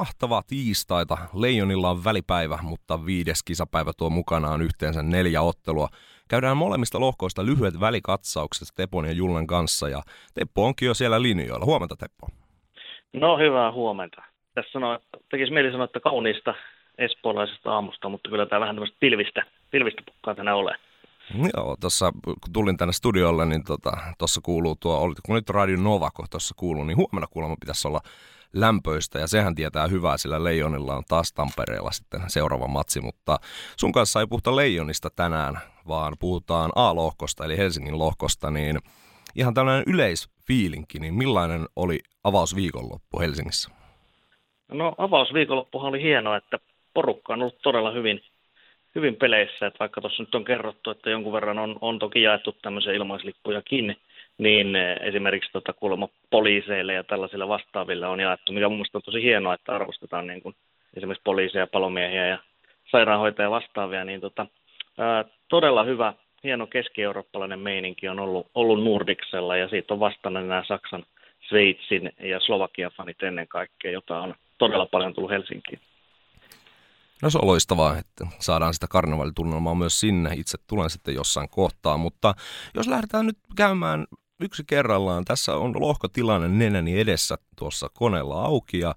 mahtavaa tiistaita. Leijonilla on välipäivä, mutta viides kisapäivä tuo mukanaan yhteensä neljä ottelua. Käydään molemmista lohkoista lyhyet välikatsaukset Tepon ja Jullen kanssa ja Teppo onkin jo siellä linjoilla. Huomenta Teppo. No hyvää huomenta. Tässä sanoo, tekisi mieli sanoa, että kauniista espoolaisesta aamusta, mutta kyllä tämä vähän tämmöistä pilvistä, pilvistä pukkaa tänään ole. Joo, tuossa kun tulin tänne studiolle, niin tuossa tota, kuuluu tuo, oli, kun nyt Radio Nova tuossa kuuluu, niin huomenna kuulemma pitäisi olla lämpöistä ja sehän tietää hyvää, sillä Leijonilla on taas Tampereella sitten seuraava matsi, mutta sun kanssa ei puhuta Leijonista tänään, vaan puhutaan A-lohkosta eli Helsingin lohkosta, niin ihan tällainen yleisfiilinki, niin millainen oli avausviikonloppu Helsingissä? No avausviikonloppuhan oli hienoa, että porukka on ollut todella hyvin, hyvin peleissä, että vaikka tuossa nyt on kerrottu, että jonkun verran on, on toki jaettu tämmöisiä ilmaislippujakin, niin esimerkiksi tota, kuulemma poliiseille ja tällaisille vastaaville on jaettu, mikä mun on tosi hienoa, että arvostetaan niin kuin esimerkiksi poliiseja, palomiehiä ja sairaanhoitajia vastaavia, niin tota, ää, todella hyvä, hieno keski-eurooppalainen meininki on ollut, ollut Nordiksella ja siitä on vastannut nämä Saksan, Sveitsin ja Slovakian fanit ennen kaikkea, jota on todella paljon tullut Helsinkiin. No se on loistavaa, että saadaan sitä karnevalitunnelmaa myös sinne. Itse tulen sitten jossain kohtaa, mutta jos lähdetään nyt käymään yksi kerrallaan. Tässä on lohkotilanne nenäni edessä tuossa koneella auki ja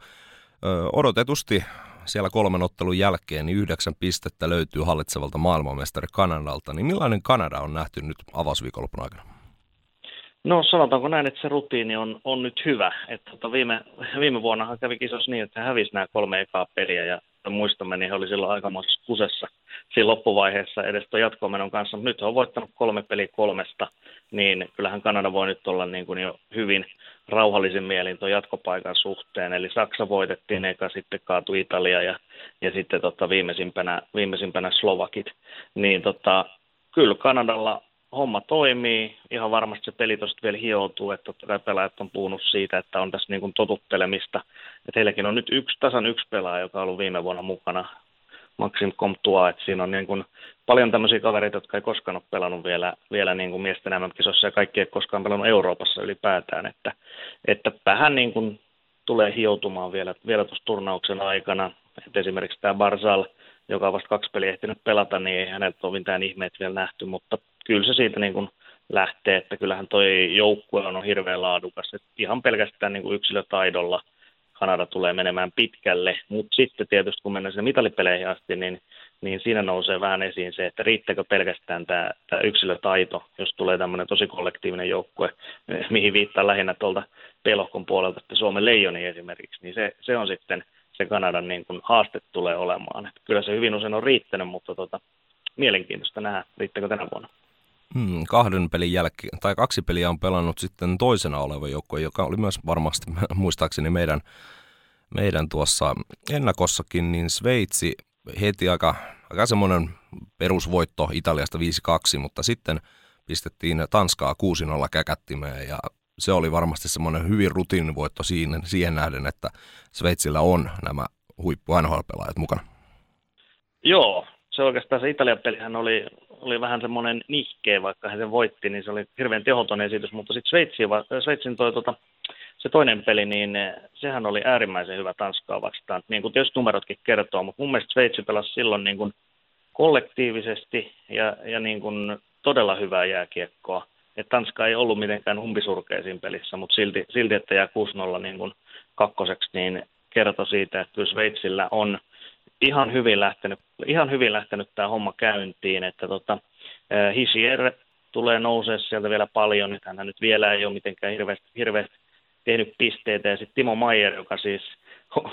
ö, odotetusti siellä kolmen ottelun jälkeen niin yhdeksän pistettä löytyy hallitsevalta maailmanmestari Kanadalta. Niin millainen Kanada on nähty nyt avausviikonlopun aikana? No sanotaanko näin, että se rutiini on, on nyt hyvä. Että tota viime, viime vuonna kävi kisossa niin, että hän hävisi nämä kolme ekaa peliä ja muistamme, niin he oli silloin aikamoisessa kusessa siinä loppuvaiheessa edes tuon jatkomenon kanssa. Nyt he on voittanut kolme peliä kolmesta, niin kyllähän Kanada voi nyt olla niin kuin jo hyvin rauhallisin mielin tuon jatkopaikan suhteen. Eli Saksa voitettiin eka, sitten kaatui Italia ja, ja sitten tota viimeisimpänä, viimeisimpänä Slovakit. Niin tota, kyllä Kanadalla homma toimii. Ihan varmasti se peli tuosta vielä hioutuu, että pelaajat on puhunut siitä, että on tässä niin kuin totuttelemista. Että heilläkin on nyt yksi, tasan yksi pelaaja, joka on ollut viime vuonna mukana, Maxim Comtois, että siinä on niin kuin paljon tämmöisiä kavereita, jotka ei koskaan ole pelannut vielä, vielä niin kuin miesten MM-kisossa ja kaikki ei koskaan pelannut Euroopassa ylipäätään, että, että vähän niin kuin tulee hioutumaan vielä, vielä tuossa turnauksen aikana. että esimerkiksi tämä Barzal, joka on vasta kaksi peliä ehtinyt pelata, niin ei häneltä ole mitään ihmeet vielä nähty, mutta kyllä se siitä niin kuin lähtee, että kyllähän toi joukkue on hirveän laadukas. että ihan pelkästään niin kuin yksilötaidolla Kanada tulee menemään pitkälle, mutta sitten tietysti kun mennään sinne mitalipeleihin asti, niin, niin siinä nousee vähän esiin se, että riittääkö pelkästään tämä, tämä yksilötaito, jos tulee tämmöinen tosi kollektiivinen joukkue, mihin viittaa lähinnä tuolta pelohkon puolelta, että Suomen leijoni esimerkiksi, niin se, se on sitten se Kanadan niin kuin haaste tulee olemaan. Että kyllä se hyvin usein on riittänyt, mutta tota, mielenkiintoista nähdä, riittääkö tänä vuonna. Hmm, kahden pelin jälkeen, tai kaksi peliä on pelannut sitten toisena oleva joukkue, joka oli myös varmasti muistaakseni meidän, meidän tuossa ennakossakin, niin Sveitsi heti aika, aika semmoinen perusvoitto Italiasta 5-2, mutta sitten pistettiin Tanskaa 6-0 käkättimeen ja se oli varmasti semmoinen hyvin rutiinivoitto siihen, siihen nähden, että Sveitsillä on nämä huippu NHL-pelaajat mukana. Joo, se oikeastaan se Italian pelihän oli, oli vähän semmoinen nihkeä, vaikka he sen voitti, niin se oli hirveän tehoton esitys, mutta sitten Sveitsin, Sveitsin toi, tota, se toinen peli, niin sehän oli äärimmäisen hyvä Tanskaa vastaan, niin kuin tietysti numerotkin kertoo, mutta mun mielestä Sveitsi pelasi silloin niin kuin kollektiivisesti ja, ja niin kuin todella hyvää jääkiekkoa. Et Tanska ei ollut mitenkään humpisurkea siinä pelissä, mutta silti, silti että jää 6-0 niin kuin kakkoseksi, niin kertoi siitä, että kyllä Sveitsillä on – ihan hyvin lähtenyt, ihan hyvin lähtenyt tämä homma käyntiin, että tota, Hisier tulee nousee sieltä vielä paljon, nyt hän nyt vielä ei ole mitenkään hirveästi, hirveästi tehnyt pisteitä, ja sitten Timo Maier, joka siis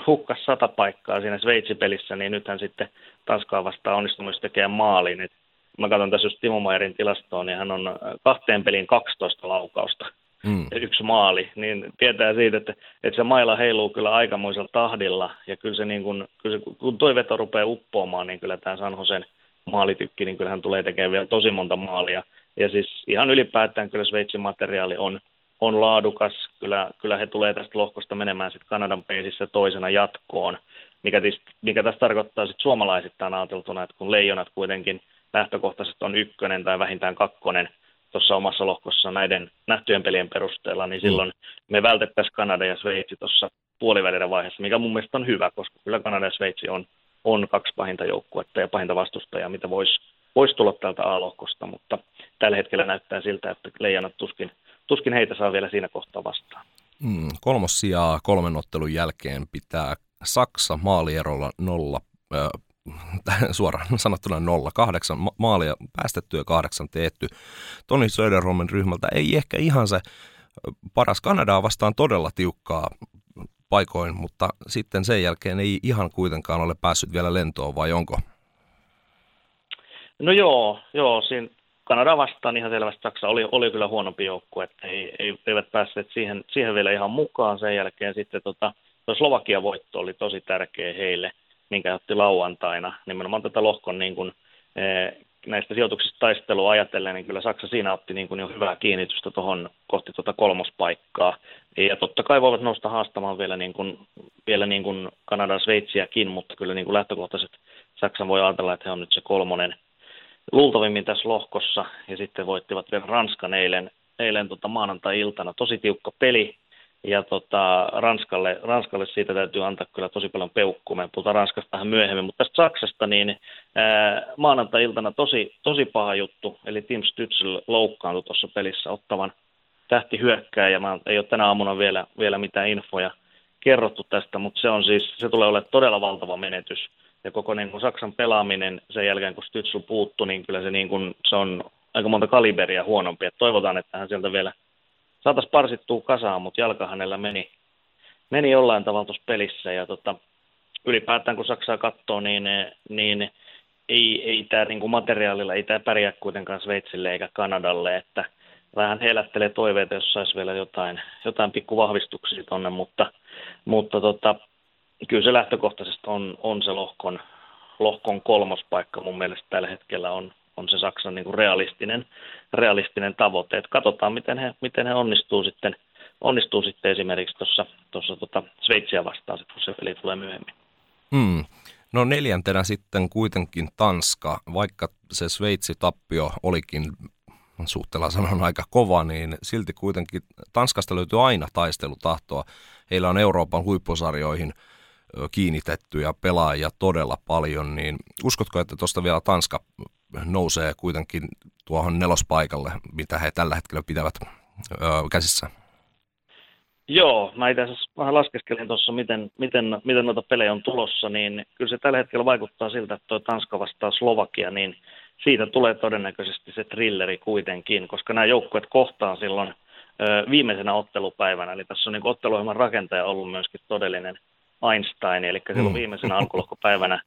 hukkasi sata paikkaa siinä Sveitsi-pelissä, niin nythän sitten Tanskaa vastaan onnistumista tekee maalin. Et mä katson tässä just Timo Maierin tilastoon, niin hän on kahteen peliin 12 laukausta. Mm. yksi maali, niin tietää siitä, että, että se maila heiluu kyllä aikamoisella tahdilla, ja kyllä se, niin kun, kyllä se kun toi veto rupeaa uppoamaan, niin kyllä tämä Sanhosen maalitykki, niin kyllähän tulee tekemään vielä tosi monta maalia, ja siis ihan ylipäätään kyllä Sveitsin materiaali on, on laadukas, kyllä, kyllä he tulee tästä lohkosta menemään sitten Kanadan peisissä toisena jatkoon, mikä, tis, mikä tässä tarkoittaa sitten suomalaisittain ajateltuna, että kun leijonat kuitenkin lähtökohtaisesti on ykkönen tai vähintään kakkonen, tuossa omassa lohkossa näiden nähtyjen pelien perusteella, niin silloin me vältettäisiin Kanada ja Sveitsi tuossa puolivälinen vaiheessa, mikä mun mielestä on hyvä, koska kyllä Kanada ja Sveitsi on, on kaksi pahinta joukkuetta ja pahinta vastustajaa, mitä voisi vois tulla täältä A-lohkosta, mutta tällä hetkellä näyttää siltä, että leijonat tuskin, tuskin heitä saa vielä siinä kohtaa vastaan. Mm, kolmos sijaa kolmen ottelun jälkeen pitää Saksa maalierolla nolla, äh, suoraan sanottuna nolla, kahdeksan maalia päästetty ja kahdeksan teetty. Toni Söderholmen ryhmältä ei ehkä ihan se paras Kanadaa vastaan todella tiukkaa paikoin, mutta sitten sen jälkeen ei ihan kuitenkaan ole päässyt vielä lentoon, vai onko? No joo, joo siinä Kanada vastaan ihan selvästi Saksa oli, oli kyllä huonompi joukkue, että ei, ei, eivät päässeet siihen, siihen vielä ihan mukaan. Sen jälkeen sitten tota, Slovakia voitto oli tosi tärkeä heille, minkä otti lauantaina. Nimenomaan tätä lohkon niin kuin, eh, näistä sijoituksista taistelua ajatellen, niin kyllä Saksa siinä otti niin kuin jo hyvää kiinnitystä tuohon kohti tuota kolmospaikkaa. Ja totta kai voivat nousta haastamaan vielä, niin kuin, vielä niin kuin Kanadan Sveitsiäkin, mutta kyllä niin kuin lähtökohtaiset Saksan voi ajatella, että he on nyt se kolmonen luultavimmin tässä lohkossa. Ja sitten voittivat vielä Ranskan eilen, eilen tota maanantai-iltana. Tosi tiukka peli, ja tota, Ranskalle, Ranskalle siitä täytyy antaa kyllä tosi paljon peukkua. Me puhutaan Ranskasta vähän myöhemmin, mutta tästä Saksasta niin ää, maanantai-iltana tosi, tosi paha juttu. Eli Tim Stützl loukkaantui tuossa pelissä ottavan tähti hyökkää ja mä ei ole tänä aamuna vielä, vielä mitään infoja kerrottu tästä, mutta se on siis, se tulee olemaan todella valtava menetys. Ja koko niin kuin Saksan pelaaminen sen jälkeen, kun Stützl puuttu, niin kyllä se, niin kuin, se on aika monta kaliberia huonompi. Et toivotaan, että hän sieltä vielä saataisiin parsittua kasaan, mutta jalka hänellä meni, meni jollain tavalla tuossa pelissä. Ja tota, ylipäätään kun Saksaa katsoo, niin, niin ei, ei tämä niin kuin materiaalilla, ei tämä pärjää kuitenkaan Sveitsille eikä Kanadalle, että vähän helättelee toiveita, jos saisi vielä jotain, jotain pikkuvahvistuksia tuonne, mutta, mutta tota, kyllä se lähtökohtaisesti on, on se lohkon, lohkon kolmospaikka mun mielestä tällä hetkellä on, on se Saksan niin kuin realistinen, realistinen tavoite. Et katsotaan, miten he, miten he onnistuu sitten, onnistuu sitten esimerkiksi tuossa, tuossa tota Sveitsiä vastaan, sit, kun se peli tulee myöhemmin. Hmm. No neljäntenä sitten kuitenkin Tanska, vaikka se Sveitsi-tappio olikin suhteella sanon aika kova, niin silti kuitenkin Tanskasta löytyy aina taistelutahtoa. Heillä on Euroopan huippusarjoihin kiinnitettyjä pelaajia todella paljon, niin uskotko, että tuosta vielä Tanska nousee kuitenkin tuohon nelospaikalle, mitä he tällä hetkellä pitävät ö, käsissä? Joo, mä itse asiassa vähän laskeskelin tuossa, miten, miten, miten noita pelejä on tulossa, niin kyllä se tällä hetkellä vaikuttaa siltä, että tuo Tanska vastaa Slovakia, niin siitä tulee todennäköisesti se trilleri kuitenkin, koska nämä joukkueet kohtaa silloin ö, viimeisenä ottelupäivänä, eli tässä on niin otteluohjelman rakentaja ollut myöskin todellinen Einstein, eli silloin mm. viimeisenä alkulohkopäivänä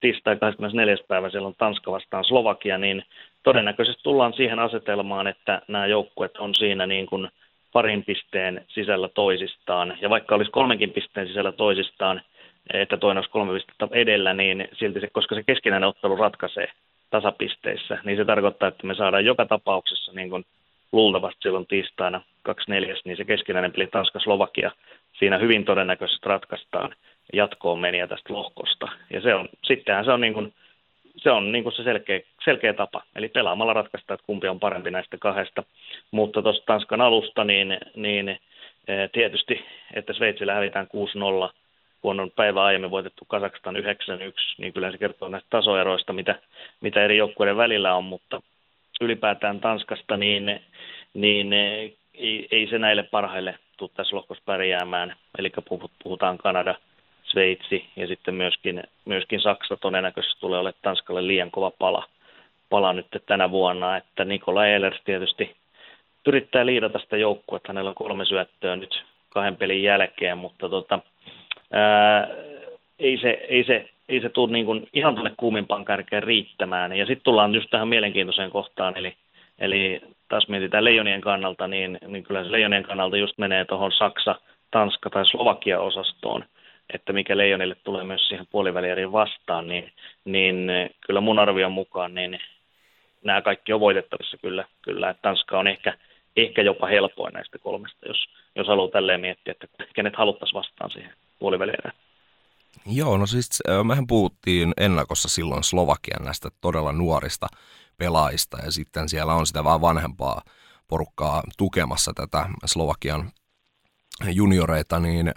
tiistai 24. päivä siellä on Tanska vastaan Slovakia, niin todennäköisesti tullaan siihen asetelmaan, että nämä joukkueet on siinä niin kuin parin pisteen sisällä toisistaan. Ja vaikka olisi kolmenkin pisteen sisällä toisistaan, että toinen olisi kolme pistettä edellä, niin silti se, koska se keskinäinen ottelu ratkaisee tasapisteissä, niin se tarkoittaa, että me saadaan joka tapauksessa niin kuin luultavasti silloin tiistaina 24. niin se keskinäinen peli Tanska-Slovakia siinä hyvin todennäköisesti ratkaistaan jatkoon meniä tästä lohkosta. Ja se on, sittenhän se on niin kuin, se on niin kuin se selkeä, selkeä tapa. Eli pelaamalla ratkaista, että kumpi on parempi näistä kahdesta. Mutta tuosta Tanskan alusta, niin, niin eh, tietysti, että Sveitsillä hävitään 6-0, kun on päivä aiemmin voitettu Kazakstan 9-1, niin kyllä se kertoo näistä tasoeroista, mitä, mitä eri joukkueiden välillä on, mutta ylipäätään Tanskasta, niin, niin eh, ei, ei se näille parhaille tule tässä lohkossa pärjäämään. Eli puhutaan Kanada, Sveitsi ja sitten myöskin, myöskin Saksa todennäköisesti tulee olemaan Tanskalle liian kova pala, pala nyt tänä vuonna, että Nikola Ehlers tietysti yrittää liidata sitä joukkoa, että hänellä on kolme syöttöä nyt kahden pelin jälkeen, mutta tota, ää, ei se, ei se, ei se tule niin kuin ihan tuonne kuumimpaan kärkeen riittämään. Ja sitten tullaan just tähän mielenkiintoiseen kohtaan, eli, eli taas mietitään Leijonien kannalta, niin, niin kyllä se Leijonien kannalta just menee tuohon Saksa, Tanska tai Slovakia osastoon että mikä Leijonille tulee myös siihen puolivälieriin vastaan, niin, niin kyllä mun arvion mukaan niin nämä kaikki on voitettavissa kyllä, kyllä että Tanska on ehkä, ehkä jopa helpoin näistä kolmesta, jos, jos haluaa tälleen miettiä, että kenet haluttaisiin vastaan siihen puolivälieriin. Joo, no siis mehän puhuttiin ennakossa silloin Slovakian näistä todella nuorista pelaajista ja sitten siellä on sitä vähän vanhempaa porukkaa tukemassa tätä Slovakian junioreita, niin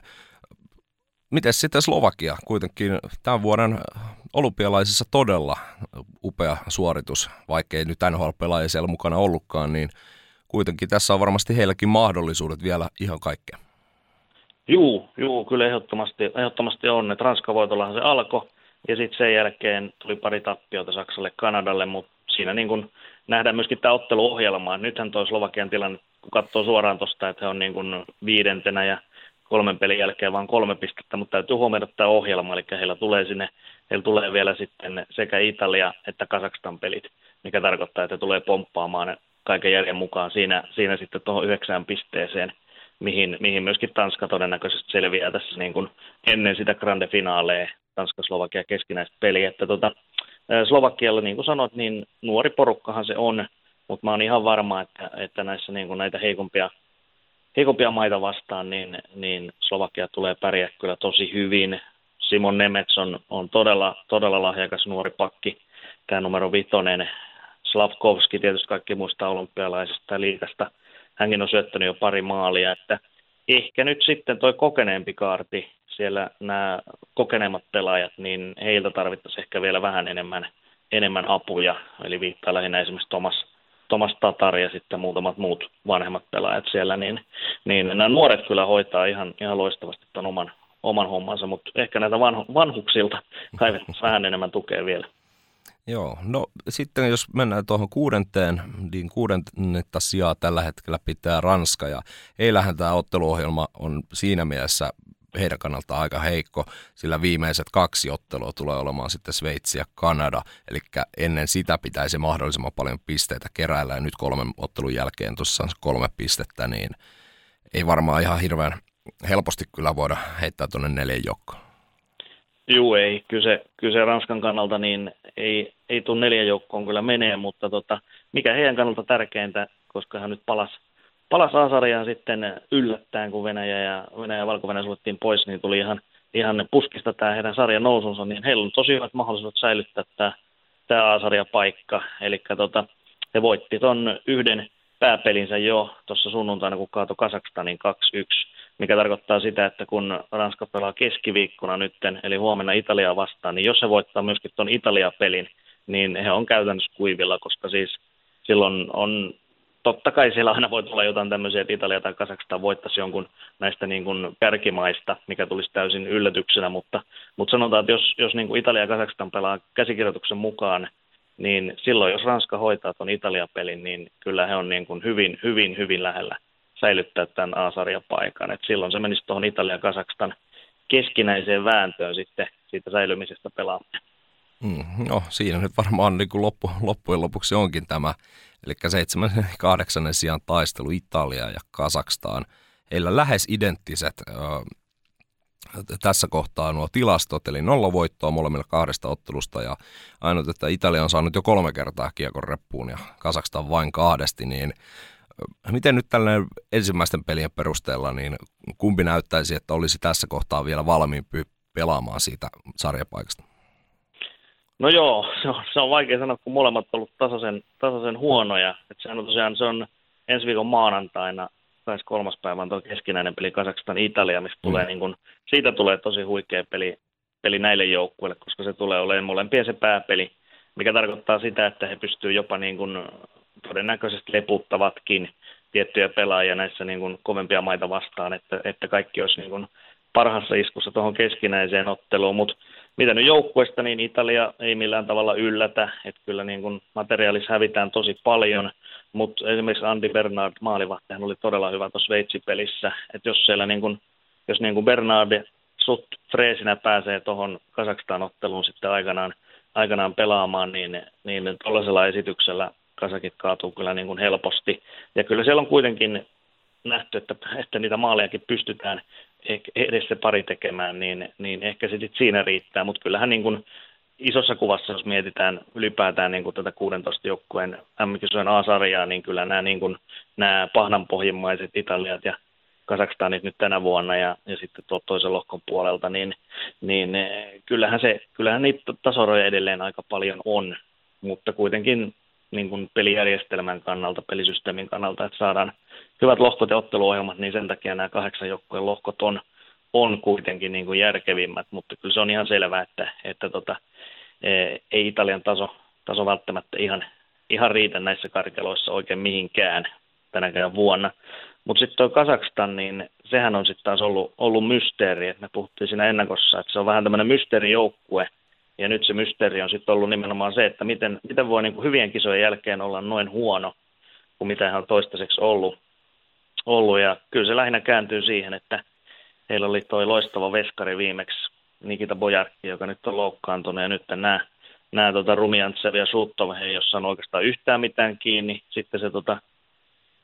Miten sitten Slovakia? Kuitenkin tämän vuoden olympialaisissa todella upea suoritus, vaikkei nyt NHL-pelaajia siellä mukana ollutkaan, niin kuitenkin tässä on varmasti heilläkin mahdollisuudet vielä ihan kaikkea. Juu, juu kyllä ehdottomasti, ehdottomasti on. Et Ranska-voitollahan se alkoi ja sitten sen jälkeen tuli pari tappiota Saksalle, Kanadalle, mutta siinä niin kun nähdään myöskin tämä otteluohjelma. Nythän tuo Slovakian tilanne, kun katsoo suoraan tuosta, että he on niin kun viidentenä ja kolmen pelin jälkeen vain kolme pistettä, mutta täytyy huomioida tämä ohjelma, eli heillä tulee sinne, heillä tulee vielä sitten sekä Italia että Kazakstan pelit, mikä tarkoittaa, että tulee pomppaamaan kaiken järjen mukaan siinä, siinä sitten tuohon yhdeksään pisteeseen, mihin, mihin myöskin Tanska todennäköisesti selviää tässä niin kuin ennen sitä grande finaalea, Tanska-Slovakia keskinäistä peliä, että tota, Slovakialla, niin kuin sanot, niin nuori porukkahan se on, mutta mä oon ihan varma, että, että näissä niin kuin näitä heikompia heikompia maita vastaan, niin, niin Slovakia tulee pärjää kyllä tosi hyvin. Simon Nemets on, on todella, todella lahjakas nuori pakki, tämä numero vitonen. Slavkovski tietysti kaikki muistaa olympialaisesta liikasta. Hänkin on syöttänyt jo pari maalia, että ehkä nyt sitten toi kokeneempi kaarti, siellä nämä kokeneemmat pelaajat, niin heiltä tarvittaisiin ehkä vielä vähän enemmän, enemmän apuja. Eli viittaa lähinnä esimerkiksi Thomas Thomas Tatar ja sitten muutamat muut vanhemmat pelaajat siellä, niin, niin nämä nuoret kyllä hoitaa ihan, ihan loistavasti tuon oman, oman hommansa, mutta ehkä näitä vanhu, vanhuksilta kaivettaisiin vähän enemmän tukea vielä. Joo, no sitten jos mennään tuohon kuudenteen, niin kuudennetta sijaa tällä hetkellä pitää Ranska ja eilähän tämä otteluohjelma on siinä mielessä heidän kannaltaan aika heikko, sillä viimeiset kaksi ottelua tulee olemaan sitten Sveitsi ja Kanada, eli ennen sitä pitäisi mahdollisimman paljon pisteitä keräillä, ja nyt kolmen ottelun jälkeen tuossa kolme pistettä, niin ei varmaan ihan hirveän helposti kyllä voida heittää tuonne neljän joukkoon. Joo, ei. Kyse, kyse Ranskan kannalta niin ei, ei tule neljän joukkoon kyllä menee, mutta tota, mikä heidän kannalta tärkeintä, koska hän nyt palasi palas A-sarjaan sitten yllättäen, kun Venäjä ja, Venäjä ja valko suljettiin pois, niin tuli ihan, ihan puskista tämä heidän sarjan nousunsa, niin heillä on tosi hyvät mahdollisuudet säilyttää tämä, tämä A-sarjapaikka. Eli tota, he voitti tuon yhden pääpelinsä jo tuossa sunnuntaina, kun kaatoi Kasakstanin 2-1, mikä tarkoittaa sitä, että kun Ranska pelaa keskiviikkona nytten, eli huomenna Italiaa vastaan, niin jos se voittaa myöskin tuon Italia-pelin, niin he on käytännössä kuivilla, koska siis silloin on totta kai siellä aina voi tulla jotain tämmöisiä, että Italia tai Kazakstan voittaisi jonkun näistä niin kuin kärkimaista, mikä tulisi täysin yllätyksenä, mutta, mutta sanotaan, että jos, jos niin kuin Italia ja Kazakstan pelaa käsikirjoituksen mukaan, niin silloin jos Ranska hoitaa tuon Italia-pelin, niin kyllä he on niin kuin hyvin, hyvin, hyvin lähellä säilyttää tämän A-sarjapaikan. Et silloin se menisi tuohon Italia-Kazakstan keskinäiseen vääntöön sitten siitä säilymisestä pelaaminen. Mm, no siinä nyt varmaan niin kuin loppu, loppujen lopuksi onkin tämä Eli 7. ja 8. sijaan taistelu Italia ja Kazakstan. Heillä lähes identtiset ö, tässä kohtaa nuo tilastot, eli nolla voittoa molemmilla kahdesta ottelusta ja ainut, että Italia on saanut jo kolme kertaa kiekon reppuun ja Kazakstan vain kahdesti, niin miten nyt tällainen ensimmäisten pelien perusteella, niin kumpi näyttäisi, että olisi tässä kohtaa vielä valmiimpi pelaamaan siitä sarjapaikasta? No joo, se on, se on vaikea sanoa, kun molemmat ovat tasaisen, tasaisen huonoja. Et sehän on tosiaan, se on ensi viikon maanantaina, taisi kolmas päivä on tuo keskinäinen peli Kazakstan Italia, mistä tulee mm. niin kun, siitä tulee tosi huikea peli, peli näille joukkueille, koska se tulee olemaan molempien se pääpeli, mikä tarkoittaa sitä, että he pystyvät jopa niin kun, todennäköisesti leputtavatkin tiettyjä pelaajia näissä niin kun, kovempia maita vastaan, että, että kaikki olisi niin kun, parhassa iskussa tuohon keskinäiseen otteluun, mutta mitä nyt joukkueesta, niin Italia ei millään tavalla yllätä, että kyllä niin kuin materiaalissa hävitään tosi paljon, mutta esimerkiksi Andy Bernard hän oli todella hyvä tuossa Sveitsi-pelissä, että jos siellä niin kuin, jos niin kuin Bernard sut freesinä pääsee tuohon Kazakstan otteluun sitten aikanaan, aikanaan pelaamaan, niin, niin tuollaisella esityksellä Kasakit kaatuu kyllä niin kuin helposti. Ja kyllä siellä on kuitenkin nähty, että, että niitä maalejakin pystytään edes se pari tekemään, niin, niin ehkä se siinä riittää. Mutta kyllähän niin kuin isossa kuvassa, jos mietitään ylipäätään niin kuin tätä 16 joukkueen M-kisojen A-sarjaa, niin kyllä nämä, niin kuin, nämä pahnanpohjimmaiset Italiat ja Kazakstanit nyt tänä vuonna ja, ja sitten tuo toisen lohkon puolelta, niin, niin eh, kyllähän, se, kyllähän niitä tasoroja edelleen aika paljon on, mutta kuitenkin niin kuin pelijärjestelmän kannalta, pelisysteemin kannalta, että saadaan hyvät lohkot ja otteluohjelmat, niin sen takia nämä kahdeksan joukkueen lohkot on, on kuitenkin niin kuin järkevimmät, mutta kyllä se on ihan selvää, että, että tota, e, ei Italian taso, taso välttämättä ihan, ihan riitä näissä karkeloissa oikein mihinkään tänäkään vuonna. Mutta sitten tuo Kazakstan, niin sehän on sitten taas ollut, ollut mysteeri, että me puhuttiin siinä ennakossa, että se on vähän tämmöinen mysteerijoukkue, ja nyt se mysteeri on sitten ollut nimenomaan se, että miten, miten voi niin kuin hyvien kisojen jälkeen olla noin huono kuin mitä hän on toistaiseksi ollut. ollut. Ja kyllä se lähinnä kääntyy siihen, että heillä oli toi loistava veskari viimeksi, Nikita Bojarki, joka nyt on loukkaantunut, ja nyt nämä, nämä tota, Rumiantsev ja Suttov, he ei ole oikeastaan yhtään mitään kiinni. Sitten se tota,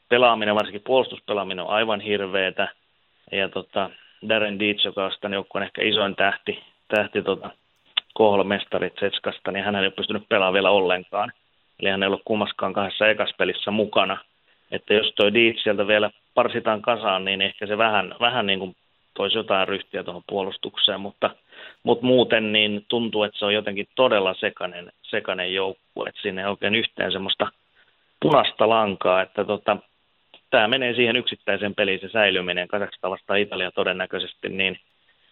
pelaaminen, varsinkin puolustuspelaaminen on aivan hirveetä. Ja tota, Darren Dietz, joka on tämän joukkueen ehkä isoin tähti, tähti tota, KHL-mestari Tsetskasta, niin hän ei ole pystynyt pelaamaan vielä ollenkaan. Eli hän ei ollut kummaskaan kahdessa ekaspelissä mukana. Että jos toi Dietz sieltä vielä parsitaan kasaan, niin ehkä se vähän, vähän niin kuin toisi jotain ryhtiä tuohon puolustukseen, mutta, mutta muuten niin tuntuu, että se on jotenkin todella sekainen, sekainen joukkue, että sinne ei oikein yhteen semmoista punaista lankaa, että tota, tämä menee siihen yksittäiseen peliin se säilyminen, Kazakstan vastaan Italia todennäköisesti, niin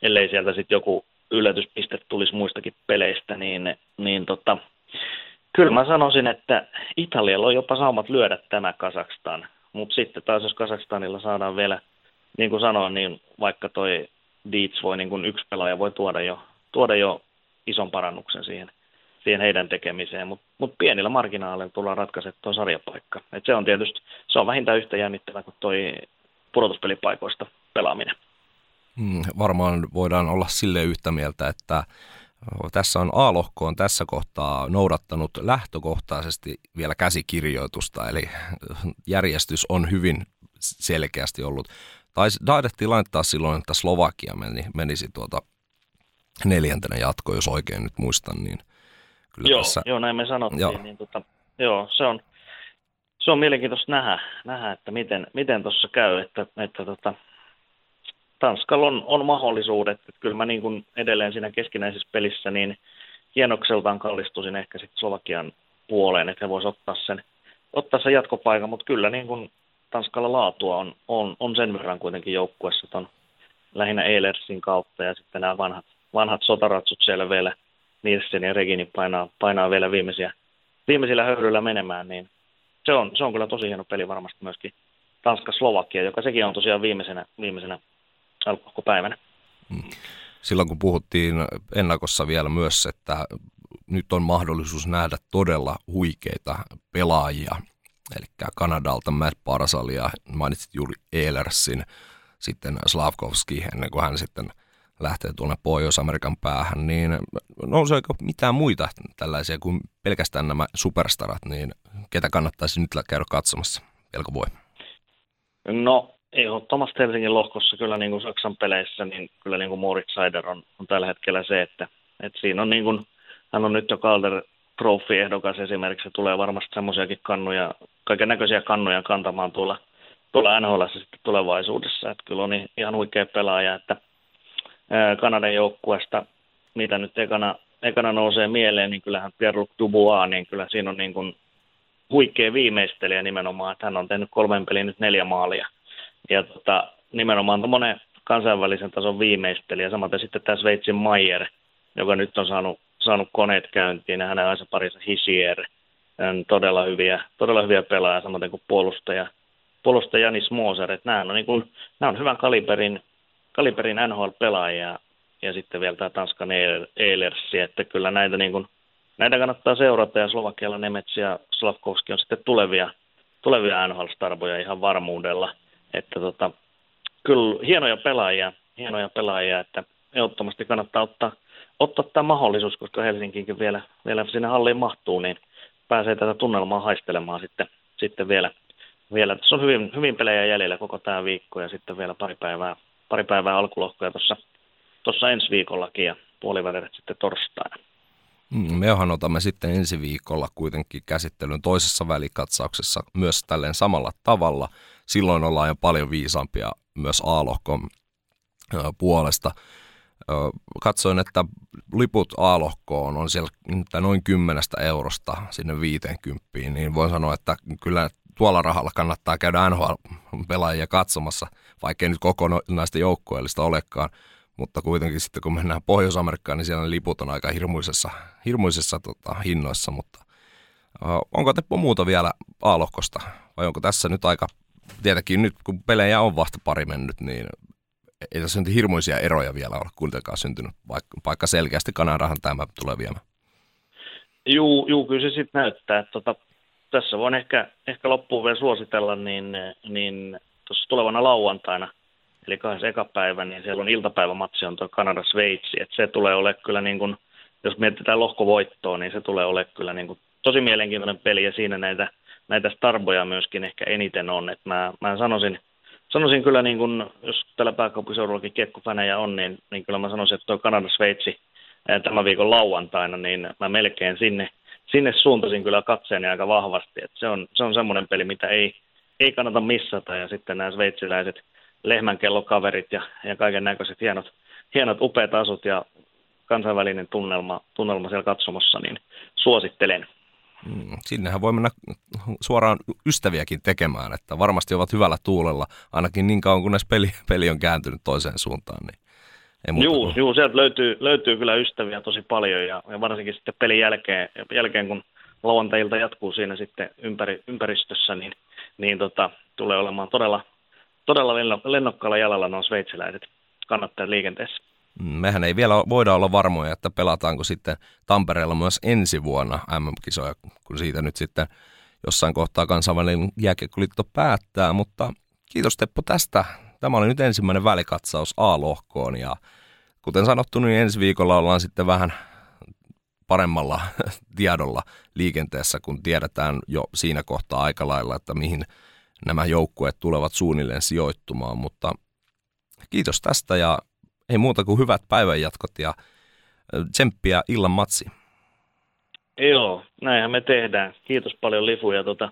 ellei sieltä sitten joku yllätyspiste tulisi muistakin peleistä, niin, niin tota, kyllä mä sanoisin, että Italialla on jopa saumat lyödä tämä Kazakstan, mutta sitten taas jos Kazakstanilla saadaan vielä, niin kuin sanoin, niin vaikka toi Dietz voi, niin kuin yksi pelaaja voi tuoda jo, tuoda jo ison parannuksen siihen, siihen heidän tekemiseen, mutta mut pienillä marginaaleilla tullaan ratkaisemaan tuo sarjapaikka. Et se on tietysti, se on vähintään yhtä jännittävää kuin toi pudotuspelipaikoista pelaaminen. Mm, varmaan voidaan olla sille yhtä mieltä, että tässä on A-lohko on tässä kohtaa noudattanut lähtökohtaisesti vielä käsikirjoitusta, eli järjestys on hyvin selkeästi ollut. Tai taidettiin laittaa silloin, että Slovakia meni, menisi tuota neljäntenä jatko, jos oikein nyt muistan, niin kyllä joo, tässä... Joo, näin me sanottiin. Joo, niin tota, joo se, on, se on mielenkiintoista nähdä, nähdä että miten, miten tuossa käy, että, että tota, Tanskalla on, on mahdollisuudet. Että kyllä mä niin kuin edelleen siinä keskinäisessä pelissä niin hienokseltaan kallistuisin ehkä sitten Slovakian puoleen, että he voisivat ottaa sen, ottaa sen jatkopaikan, mutta kyllä niin kuin Tanskalla laatua on, on, on sen verran kuitenkin joukkuessa on lähinnä Eilersin kautta ja sitten nämä vanhat, vanhat sotaratsut siellä vielä Nielsen ja Regini painaa, painaa vielä viimeisiä, viimeisillä höyryillä menemään, niin se on, se on kyllä tosi hieno peli varmasti myöskin Tanska-Slovakia, joka sekin on tosiaan viimeisenä, viimeisenä alkupäivänä. Mm. Silloin kun puhuttiin ennakossa vielä myös, että nyt on mahdollisuus nähdä todella huikeita pelaajia, eli Kanadalta Matt Parsalia, mainitsit juuri Eilersin, sitten Slavkovski, ennen kuin hän sitten lähtee tuonne Pohjois-Amerikan päähän, niin nouseeko mitään muita tällaisia kuin pelkästään nämä superstarat, niin ketä kannattaisi nyt käydä katsomassa? Pelko voi. No ehdottomasti Helsingin lohkossa kyllä niin kuin Saksan peleissä, niin kyllä niin kuin Moritz Seider on, on tällä hetkellä se, että, että siinä on niin kuin, hän on nyt jo Calder Trophy-ehdokas esimerkiksi, se tulee varmasti semmoisiakin kannuja, kaiken näköisiä kannuja kantamaan tuolla, tuolla NHL sitten tulevaisuudessa, että kyllä on ihan huikea pelaaja, että Kanadan joukkueesta, mitä nyt ekana, ekana nousee mieleen, niin kyllähän Pierre-Luc Dubois, niin kyllä siinä on niin kuin huikea viimeistelijä nimenomaan, että hän on tehnyt kolmen pelin nyt neljä maalia – ja tota, nimenomaan tuommoinen kansainvälisen tason viimeistelijä, samaten sitten tämä Sveitsin Mayer, joka nyt on saanut, saanut koneet käyntiin, ja hänen aisa parissa Hisier, todella hyviä, todella hyviä pelaajia, samaten kuin puolustaja, puolustaja Janis Moser, että nämä on, niin kuin, nämä on hyvän kaliberin, kaliberin NHL-pelaajia, ja sitten vielä tämä Tanskan Eilersi, että kyllä näitä, niin kuin, näitä kannattaa seurata, ja Slovakialla Nemets ja Slavkovski on sitten tulevia, tulevia NHL-starboja ihan varmuudella – että tota, kyllä hienoja pelaajia, hienoja pelaajia, että ehdottomasti kannattaa ottaa, ottaa tämä mahdollisuus, koska Helsinkiinkin vielä, vielä sinne halliin mahtuu, niin pääsee tätä tunnelmaa haistelemaan sitten, sitten vielä, vielä. Tässä on hyvin, hyvin pelejä jäljellä koko tämä viikko ja sitten vielä pari päivää, pari päivää alkulohkoja tuossa, tuossa ensi viikollakin ja puolivälit sitten torstaina. Mm, mehän otamme sitten ensi viikolla kuitenkin käsittelyn toisessa välikatsauksessa myös tälleen samalla tavalla – silloin ollaan jo paljon viisaampia myös A-lohkon puolesta. Katsoin, että liput A-lohkoon on siellä noin 10 eurosta sinne 50, niin voin sanoa, että kyllä tuolla rahalla kannattaa käydä NHL, pelaajia katsomassa, vaikkei nyt kokonaista joukkueellista olekaan. Mutta kuitenkin sitten kun mennään Pohjois-Amerikkaan, niin siellä ne liput on aika hirmuisessa, hirmuisessa tota, hinnoissa. Mutta onko Teppo muuta vielä A-lohkosta? Vai onko tässä nyt aika, tietenkin nyt kun pelejä on vasta pari mennyt, niin ei tässä nyt hirmuisia eroja vielä ole kuitenkaan syntynyt, vaikka, vaikka selkeästi Kanadahan tämä tulee viemään. Juu, juu kyllä se sitten näyttää. Tota, tässä voin ehkä, ehkä loppuun vielä suositella, niin, niin tuossa tulevana lauantaina, eli kahdessa eka päivä, niin siellä on iltapäivämatsi, on tuo Kanada-Sveitsi, että se tulee ole kyllä niin kuin, jos mietitään lohkovoittoa, niin se tulee ole kyllä niin kuin tosi mielenkiintoinen peli, ja siinä näitä, näitä starboja myöskin ehkä eniten on, että mä, mä sanoisin, sanoisin kyllä, niin kuin, jos tällä pääkaupunkiseudullakin kiekkofänejä on, niin, niin kyllä mä sanoisin, että tuo Kanada-Sveitsi tämän viikon lauantaina, niin mä melkein sinne, sinne suuntasin kyllä katseeni aika vahvasti. että se, on, se on semmoinen peli, mitä ei, ei kannata missata. Ja sitten nämä sveitsiläiset lehmänkellokaverit ja, ja kaiken näköiset hienot, hienot upeat asut ja kansainvälinen tunnelma, tunnelma siellä katsomossa, niin suosittelen. Mm, sinnehän voi mennä suoraan ystäviäkin tekemään, että varmasti ovat hyvällä tuulella, ainakin niin kauan kunnes peli, peli on kääntynyt toiseen suuntaan. Niin Joo, juu, sieltä löytyy, löytyy kyllä ystäviä tosi paljon ja, ja varsinkin sitten pelin jälkeen, jälkeen kun lauantailta jatkuu siinä sitten ympäri, ympäristössä, niin, niin tota, tulee olemaan todella, todella lennokkaalla jalalla nuo sveitsiläiset kannattajat liikenteessä. Mehän ei vielä voida olla varmoja, että pelataanko sitten Tampereella myös ensi vuonna MM-kisoja, kun siitä nyt sitten jossain kohtaa kansainvälinen jääkiekkoliitto päättää, mutta kiitos Teppo tästä. Tämä oli nyt ensimmäinen välikatsaus A-lohkoon ja kuten sanottu, niin ensi viikolla ollaan sitten vähän paremmalla tiedolla liikenteessä, kun tiedetään jo siinä kohtaa aika lailla, että mihin nämä joukkueet tulevat suunnilleen sijoittumaan. Mutta kiitos tästä ja ei muuta kuin hyvät päivänjatkot ja tsemppiä illan matsi. Joo, näinhän me tehdään. Kiitos paljon Lifu ja tota,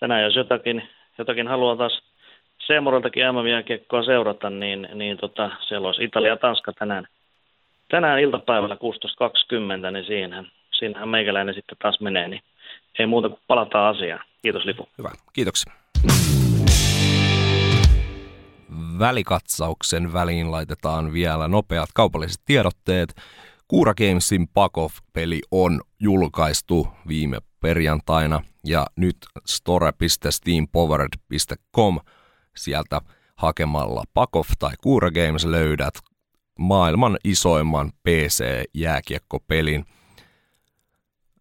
tänään jos jotakin, jotakin haluaa taas Seemoroltakin MM-jääkiekkoa seurata, niin, niin tota, siellä olisi Italia-Tanska tänään, tänään iltapäivällä 16.20, niin siinähän, siinähän meikäläinen sitten taas menee, niin ei muuta kuin palataan asiaan. Kiitos Lipu. Hyvä, kiitoksia. Välikatsauksen väliin laitetaan vielä nopeat kaupalliset tiedotteet. Kuura Gamesin Pakoff-peli on julkaistu viime perjantaina ja nyt store.steampowered.com – sieltä hakemalla Pakoff tai Kura Games löydät maailman isoimman PC-jääkiekkopelin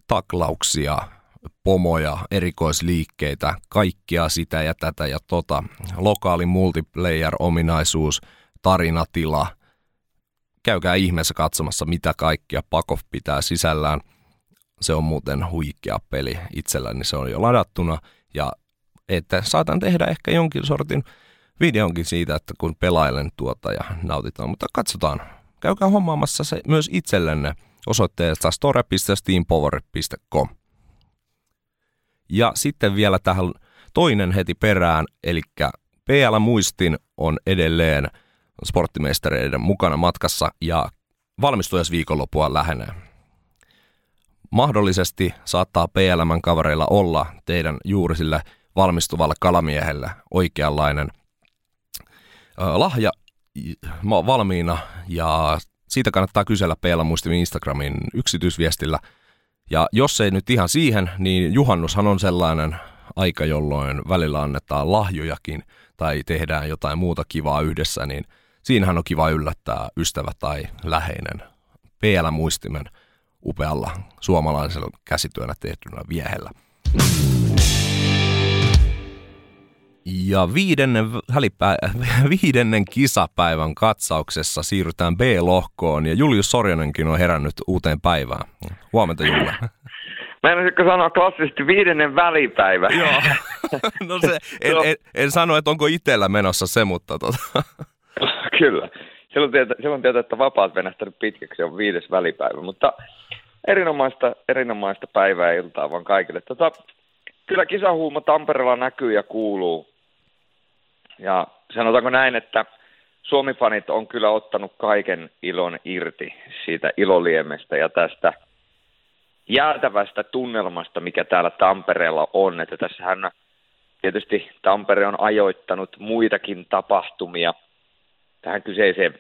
taklauksia, pomoja, erikoisliikkeitä, kaikkia sitä ja tätä ja tota. Lokaali multiplayer-ominaisuus, tarinatila. Käykää ihmeessä katsomassa, mitä kaikkia Pakov pitää sisällään. Se on muuten huikea peli itselläni, se on jo ladattuna ja että saatan tehdä ehkä jonkin sortin videonkin siitä, että kun pelailen tuota ja nautitaan, mutta katsotaan. Käykää hommaamassa se myös itsellenne osoitteesta store.steampower.com. Ja sitten vielä tähän toinen heti perään, eli PL Muistin on edelleen sporttimeistereiden mukana matkassa ja valmistujaisviikonlopua lähenee. Mahdollisesti saattaa PLMn kavereilla olla teidän juuri sille valmistuvalle kalamiehelle oikeanlainen lahja valmiina ja siitä kannattaa kysellä Peela Muistimin Instagramin yksityisviestillä. Ja jos ei nyt ihan siihen, niin juhannushan on sellainen aika, jolloin välillä annetaan lahjojakin tai tehdään jotain muuta kivaa yhdessä, niin siinähän on kiva yllättää ystävä tai läheinen PL Muistimen upealla suomalaisella käsityönä tehtynä viehellä. Ja viidennen, välipä, viidennen kisapäivän katsauksessa siirrytään B-lohkoon ja Julius Sorjanenkin on herännyt uuteen päivään. Huomenta Julle. Meinaisitko sanoa klassisesti viidennen välipäivä? Joo. No se, en, en, en sano, että onko itsellä menossa se, mutta tota. Kyllä. Silloin tietää, silloin tietää, että vapaat venähtänyt pitkäksi on viides välipäivä, mutta erinomaista, erinomaista päivää iltaa vaan kaikille. Tota, kyllä kisahuuma Tampereella näkyy ja kuuluu ja sanotaanko näin, että Suomifanit on kyllä ottanut kaiken ilon irti siitä iloliemestä ja tästä jäätävästä tunnelmasta, mikä täällä Tampereella on. Että tässähän tietysti Tampere on ajoittanut muitakin tapahtumia tähän kyseiseen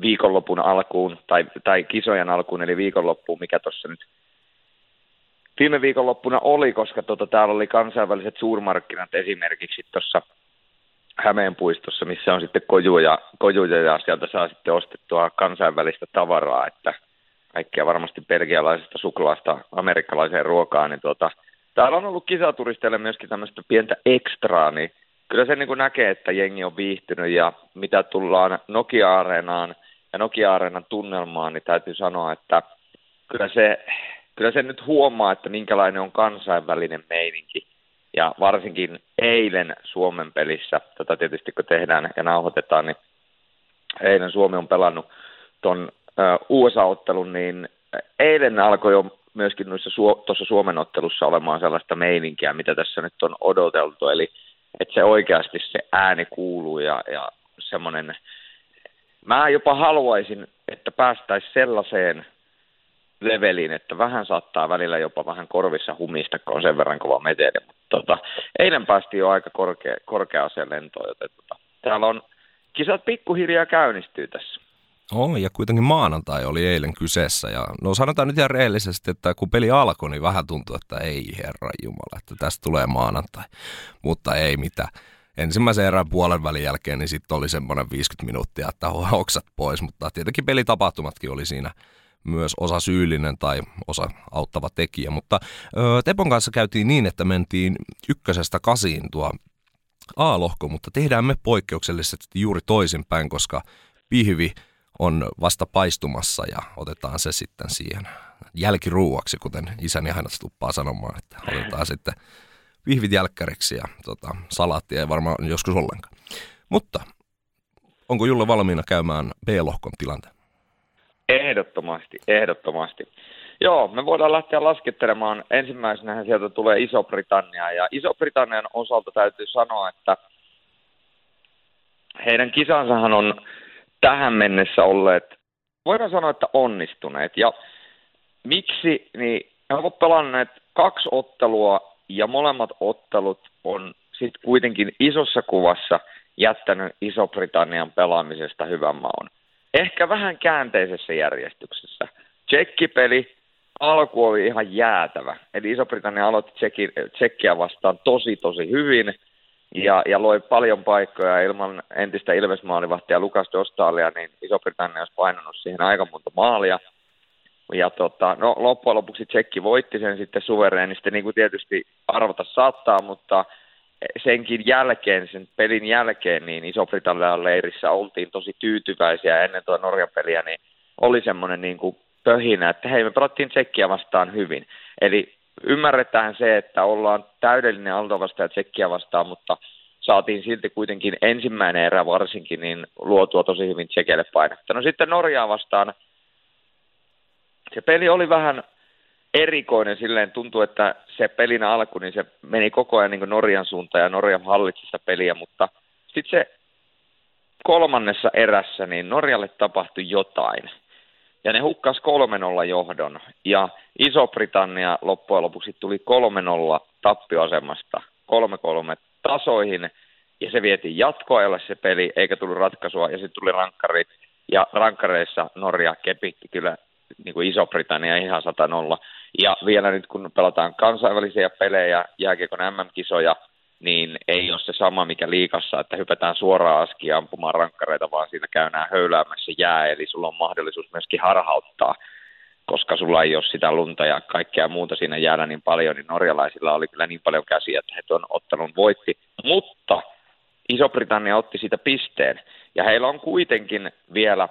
viikonlopun alkuun tai, tai kisojen alkuun, eli viikonloppuun, mikä tuossa nyt viime viikonloppuna oli, koska tota, täällä oli kansainväliset suurmarkkinat esimerkiksi tuossa Hämeenpuistossa, missä on sitten kojuja, kojuja ja sieltä saa sitten ostettua kansainvälistä tavaraa, että kaikkea varmasti belgialaisesta suklaasta amerikkalaiseen ruokaan, niin tuota, täällä on ollut kisaturisteille myöskin tämmöistä pientä ekstraa, niin kyllä se niin kuin näkee, että jengi on viihtynyt ja mitä tullaan Nokia-areenaan ja Nokia-areenan tunnelmaan, niin täytyy sanoa, että kyllä se, kyllä se nyt huomaa, että minkälainen on kansainvälinen meininki. Ja varsinkin eilen Suomen pelissä, tätä tietysti kun tehdään ja nauhoitetaan, niin eilen Suomi on pelannut tuon USA-ottelun, niin eilen alkoi jo myöskin tuossa Suomen ottelussa olemaan sellaista meininkiä, mitä tässä nyt on odoteltu, eli että se oikeasti se ääni kuuluu ja, ja semmoinen, mä jopa haluaisin, että päästäisiin sellaiseen leveliin, että vähän saattaa välillä jopa vähän korvissa humista, kun on sen verran kova meteli. Mutta tota, eilen päästiin jo aika korkea, korkeaseen lentoon, joten tota, täällä on kisat pikkuhiljaa käynnistyy tässä. On, ja kuitenkin maanantai oli eilen kyseessä. Ja no sanotaan nyt ihan rehellisesti, että kun peli alkoi, niin vähän tuntui, että ei herra Jumala, että tästä tulee maanantai. Mutta ei mitään. Ensimmäisen erän puolen välin jälkeen, niin sitten oli semmoinen 50 minuuttia, että oksat pois. Mutta tietenkin pelitapahtumatkin oli siinä myös osa syyllinen tai osa auttava tekijä. Mutta ö, Tepon kanssa käytiin niin, että mentiin ykkösestä kasiin tuo A-lohko, mutta tehdään me poikkeuksellisesti juuri toisinpäin, koska pihvi – on vasta paistumassa ja otetaan se sitten siihen jälkiruuaksi, kuten isäni aina tuppaa sanomaan, että otetaan sitten vihvit jälkkäriksi ja tota, salaattia ei varmaan joskus ollenkaan. Mutta onko Julle valmiina käymään B-lohkon tilanteen? Ehdottomasti, ehdottomasti. Joo, me voidaan lähteä laskettelemaan. Ensimmäisenä sieltä tulee Iso-Britannia ja Iso-Britannian osalta täytyy sanoa, että heidän kisansahan on tähän mennessä olleet, voidaan sanoa, että onnistuneet. Ja miksi, niin he ovat pelanneet kaksi ottelua ja molemmat ottelut on sitten kuitenkin isossa kuvassa jättänyt Iso-Britannian pelaamisesta hyvän maun. Ehkä vähän käänteisessä järjestyksessä. Tsekkipeli alku oli ihan jäätävä. Eli Iso-Britannia aloitti Tsekkiä vastaan tosi tosi hyvin – ja, ja loi paljon paikkoja ilman entistä Ilvesmaalivahtia Lukas Dostalia, niin Iso-Britannia olisi painanut siihen aika monta maalia. Ja tota, no, loppujen lopuksi Tsekki voitti sen sitten suvereenisti, niin kuin tietysti arvata saattaa, mutta senkin jälkeen, sen pelin jälkeen, niin Iso-Britannian leirissä oltiin tosi tyytyväisiä ennen tuo Norjan peliä, niin oli semmoinen niin kuin pöhinä, että hei, me pelattiin Tsekkiä vastaan hyvin. Eli ymmärretään se, että ollaan täydellinen Alto vastaan ja Tsekkiä vastaan, mutta saatiin silti kuitenkin ensimmäinen erä varsinkin niin luotua tosi hyvin Tsekeille painetta. No sitten Norjaa vastaan se peli oli vähän erikoinen silleen, tuntuu, että se pelin alku, niin se meni koko ajan niin Norjan suuntaan ja Norja hallitsi sitä peliä, mutta sitten se kolmannessa erässä, niin Norjalle tapahtui jotain – ja ne hukkas 3-0 johdon. Ja Iso-Britannia loppujen lopuksi tuli 3-0 tappioasemasta 3-3 tasoihin, ja se vietiin jatkoajalle se peli, eikä tullut ratkaisua, ja sitten tuli rankkari, ja rankkareissa Norja kepitti kyllä niin kuin Iso-Britannia ihan 100 Ja vielä nyt kun pelataan kansainvälisiä pelejä, jääkiekon MM-kisoja, niin ei ole se sama mikä liikassa, että hypätään suoraan aski ampumaan rankkareita, vaan siitä käynään höyläämässä jää, eli sulla on mahdollisuus myöskin harhauttaa, koska sulla ei ole sitä lunta ja kaikkea muuta siinä jäällä niin paljon, niin norjalaisilla oli kyllä niin paljon käsiä, että he tuon ottelun voitti. Mutta Iso-Britannia otti siitä pisteen, ja heillä on kuitenkin vielä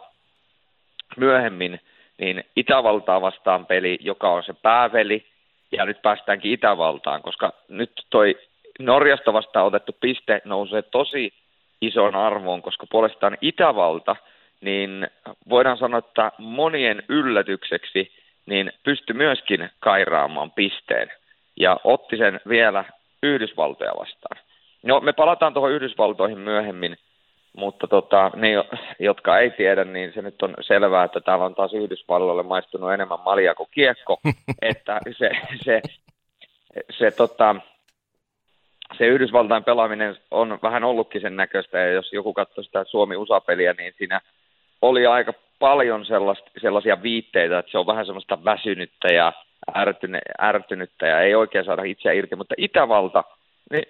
myöhemmin niin Itävaltaa vastaan peli, joka on se pääveli, ja nyt päästäänkin Itävaltaan, koska nyt toi Norjasta vastaan otettu piste nousee tosi ison arvoon, koska puolestaan Itävalta, niin voidaan sanoa, että monien yllätykseksi niin pystyi myöskin kairaamaan pisteen ja otti sen vielä Yhdysvaltoja vastaan. No, me palataan tuohon Yhdysvaltoihin myöhemmin, mutta tota, ne, jotka ei tiedä, niin se nyt on selvää, että täällä on taas Yhdysvalloille maistunut enemmän malia kuin kiekko, että se, se, se, se tota, se Yhdysvaltain pelaaminen on vähän ollutkin sen näköistä, ja jos joku katsoi sitä Suomi-USA-peliä, niin siinä oli aika paljon sellaisia viitteitä, että se on vähän semmoista väsynyttä ja ärtyne, ärtynyttä ja ei oikein saada itseä irti, mutta Itävalta, niin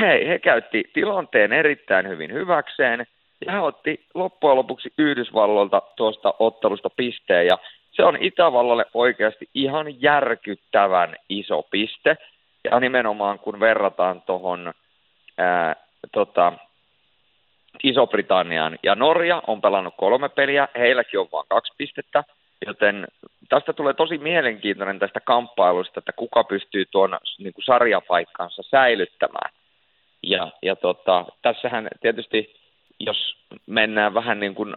hei, he käytti tilanteen erittäin hyvin hyväkseen. Ja he otti loppujen lopuksi Yhdysvalloilta tuosta ottelusta pisteen. Ja se on Itävallalle oikeasti ihan järkyttävän iso piste. Ja nimenomaan kun verrataan tuohon tota, Iso-Britanniaan. Ja Norja on pelannut kolme peliä, heilläkin on vain kaksi pistettä, joten tästä tulee tosi mielenkiintoinen tästä kamppailusta, että kuka pystyy tuon niin kuin sarjapaikkansa säilyttämään. Ja, ja tota, tässähän tietysti, jos mennään vähän niin kuin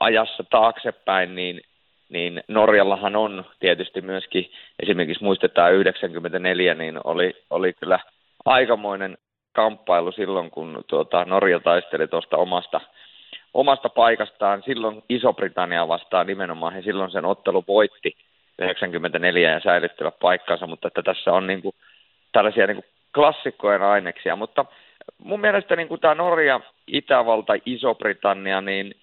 ajassa taaksepäin, niin, niin Norjallahan on tietysti myöskin, esimerkiksi muistetaan 94, niin oli, oli kyllä aikamoinen kamppailu silloin, kun tuota, Norja taisteli tuosta omasta, omasta paikastaan. Silloin Iso-Britannia vastaan nimenomaan he silloin sen ottelu voitti 94 ja säilyttivät paikkansa, mutta että tässä on niin kuin, tällaisia niin kuin klassikkojen aineksia. Mutta mun mielestä niin kuin tämä Norja, Itävalta, Iso-Britannia, niin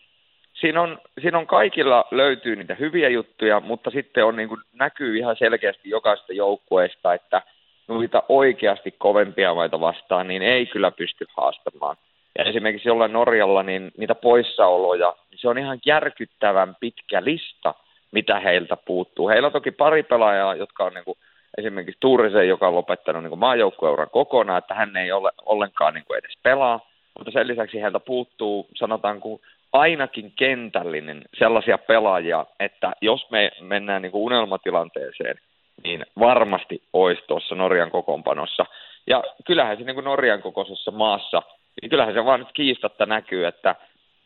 siinä on, siinä on kaikilla löytyy niitä hyviä juttuja, mutta sitten on niin kuin, näkyy ihan selkeästi jokaisesta joukkueesta, että – noita oikeasti kovempia maita vastaan, niin ei kyllä pysty haastamaan. Ja esimerkiksi jollain Norjalla, niin niitä poissaoloja, niin se on ihan järkyttävän pitkä lista, mitä heiltä puuttuu. Heillä on toki pari pelaajaa, jotka on niin kuin, esimerkiksi Tuurisen, joka on lopettanut niin maajoukkueuran kokonaan, että hän ei ole ollenkaan niin kuin edes pelaa, mutta sen lisäksi heiltä puuttuu, sanotaanko, ainakin kentällinen sellaisia pelaajia, että jos me mennään niin kuin unelmatilanteeseen, niin varmasti olisi tuossa Norjan kokoonpanossa. Ja kyllähän se niin kuin Norjan kokoisessa maassa, niin kyllähän se vaan nyt kiistatta näkyy, että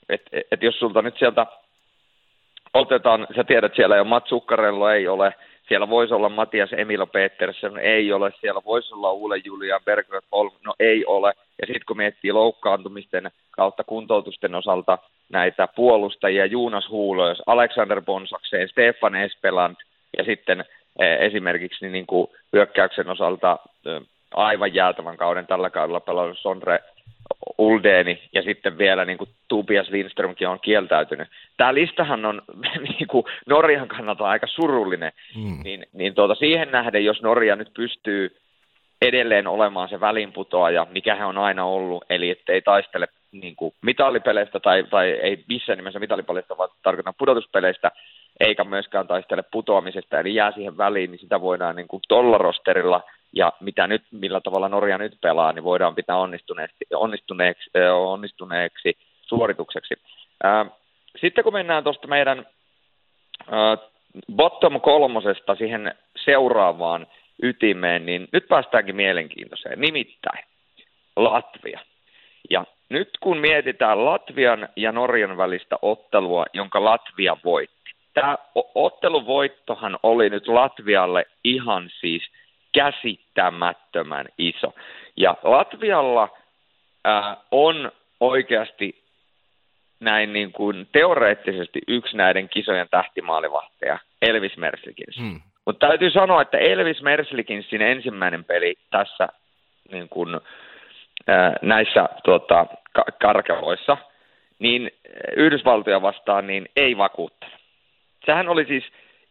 et, et, et jos sulta nyt sieltä otetaan, sä tiedät, siellä jo Mats Zuccarello ei ole, siellä voisi olla Matias Emilo Petersen, ei ole, siellä voisi olla Ule Julian Berger Holm, no ei ole. Ja sitten kun miettii loukkaantumisten kautta kuntoutusten osalta näitä puolustajia, Juunas Huulois, Alexander Bonsakseen, Stefan Espeland ja sitten Eh, esimerkiksi niin kuin hyökkäyksen osalta eh, aivan jäätävän kauden tällä kaudella pelannut Sondre Uldeni ja sitten vielä niin kuin Tobias Lindströmkin on kieltäytynyt. Tämä listahan on niin kuin Norjan kannalta aika surullinen, mm. niin, niin tuota, siihen nähden, jos Norja nyt pystyy edelleen olemaan se välinputoaja, mikä he on aina ollut, eli ettei taistele niin kuin mitallipeleistä tai, tai ei missään nimessä mitallipeleistä, vaan tarkoitan pudotuspeleistä, eikä myöskään taistele putoamisesta, eli jää siihen väliin, niin sitä voidaan niin kuin tolla rosterilla ja mitä nyt, millä tavalla Norja nyt pelaa, niin voidaan pitää onnistuneeksi, onnistuneeksi, onnistuneeksi suoritukseksi. Sitten kun mennään tuosta meidän bottom kolmosesta siihen seuraavaan ytimeen, niin nyt päästäänkin mielenkiintoiseen, nimittäin Latvia. Ja nyt kun mietitään Latvian ja Norjan välistä ottelua, jonka Latvia voitti, tämä otteluvoittohan oli nyt Latvialle ihan siis käsittämättömän iso. Ja Latvialla ää, on oikeasti näin niin kuin teoreettisesti yksi näiden kisojen tähtimaalivahteja, Elvis Merslikins. Hmm. Mutta täytyy sanoa, että Elvis Merslikinsin ensimmäinen peli tässä niin kuin, ää, näissä tuota, karkeloissa, niin Yhdysvaltoja vastaan niin ei vakuuttanut sehän oli siis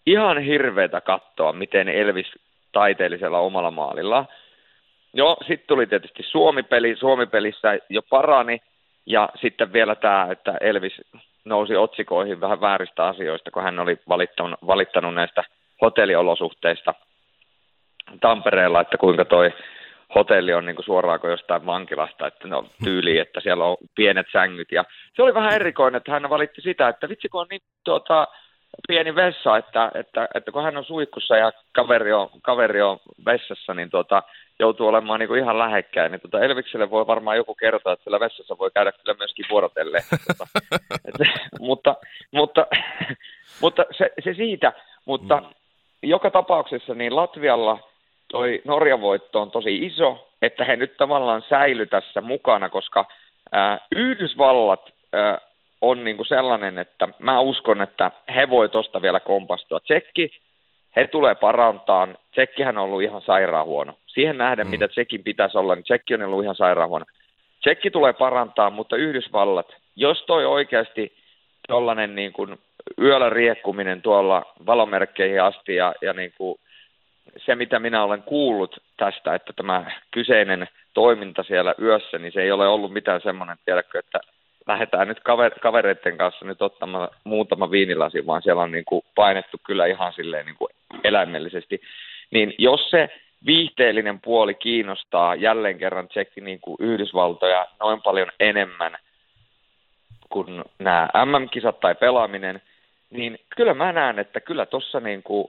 ihan hirveätä katsoa, miten Elvis taiteellisella omalla maalilla. Joo, sitten tuli tietysti Suomi-peli. Suomi-pelissä jo parani. Ja sitten vielä tämä, että Elvis nousi otsikoihin vähän vääristä asioista, kun hän oli valittanut, valittanut näistä hotelliolosuhteista Tampereella, että kuinka toi hotelli on niin kuin suoraan kuin jostain vankilasta, että no tyyli, että siellä on pienet sängyt. Ja se oli vähän erikoinen, että hän valitti sitä, että vitsi kun on niin tuota, pieni vessa, että, että, että kun hän on suihkussa ja kaveri on, kaveri on vessassa, niin tuota, joutuu olemaan niin kuin ihan lähekkäin. Niin tuota Elvikselle voi varmaan joku kertoa, että siellä vessassa voi käydä kyllä myöskin vuorotelle. tuota, mutta mutta, mutta se, se siitä. Mutta mm. joka tapauksessa niin Latvialla toi Norjan voitto on tosi iso, että he nyt tavallaan säily tässä mukana, koska ää, Yhdysvallat ää, on niin kuin sellainen, että mä uskon, että he voi tuosta vielä kompastua. Tsekki he tulee parantaa. Tsekkihän on ollut ihan sairaan huono. Siihen nähden, mm. mitä Tsekin pitäisi olla, niin Tsekki on ollut ihan sairaan huono. Tsekki tulee parantaa, mutta Yhdysvallat, jos toi oikeasti tuollainen niin kuin yöllä riekkuminen tuolla valomerkkeihin asti ja, ja niin kuin se, mitä minä olen kuullut tästä, että tämä kyseinen toiminta siellä yössä, niin se ei ole ollut mitään semmoinen, tiedätkö, että lähdetään nyt kaver- kavereiden kanssa nyt ottamaan muutama viinilasi, vaan siellä on niin kuin painettu kyllä ihan silleen niin kuin eläimellisesti. Niin jos se viihteellinen puoli kiinnostaa jälleen kerran tsekki niin kuin Yhdysvaltoja noin paljon enemmän kuin nämä MM-kisat tai pelaaminen, niin kyllä mä näen, että kyllä tuossa niin kuin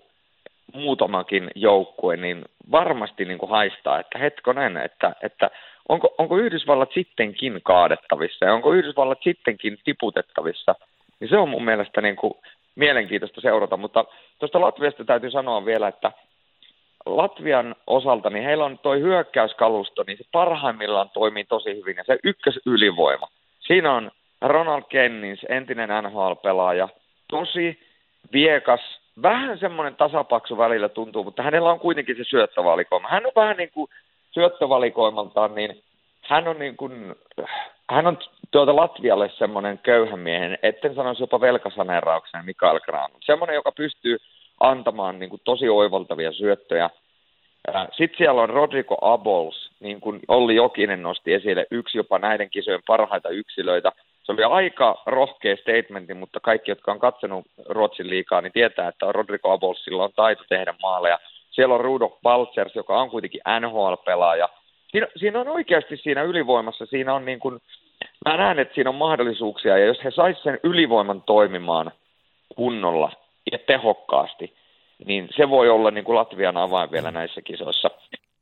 muutamakin joukkue, niin varmasti niin kuin haistaa, että hetkonen, että, että onko, onko Yhdysvallat sittenkin kaadettavissa ja onko Yhdysvallat sittenkin tiputettavissa, niin se on mun mielestä niin kuin mielenkiintoista seurata, mutta tuosta Latviasta täytyy sanoa vielä, että Latvian osalta, niin heillä on toi hyökkäyskalusto, niin se parhaimmillaan toimii tosi hyvin, ja se ykkösylivoima. Siinä on Ronald Kennins, entinen NHL-pelaaja, tosi viekas, vähän semmoinen tasapaksu välillä tuntuu, mutta hänellä on kuitenkin se syöttövalikoima. Hän on vähän niin kuin syöttövalikoimaltaan, niin hän on niin kuin, hän on tuota Latvialle semmoinen köyhän miehen, etten sanoisi jopa velkasaneerauksena Mikael Grahn. Semmoinen, joka pystyy antamaan niin kuin tosi oivaltavia syöttöjä. Sitten siellä on Rodrigo Abols, niin kuin Olli Jokinen nosti esille, yksi jopa näiden kisojen parhaita yksilöitä. Se oli aika rohkea statementti, mutta kaikki, jotka on katsonut Ruotsin liikaa, niin tietää, että Rodrigo Abolsilla on taito tehdä maaleja. Siellä on Rudolf Baltzers, joka on kuitenkin NHL-pelaaja. Siinä, siinä on oikeasti siinä ylivoimassa, siinä on niin kuin, mä näen, että siinä on mahdollisuuksia, ja jos he saisivat sen ylivoiman toimimaan kunnolla ja tehokkaasti, niin se voi olla niin kuin Latvian avain vielä näissä kisoissa.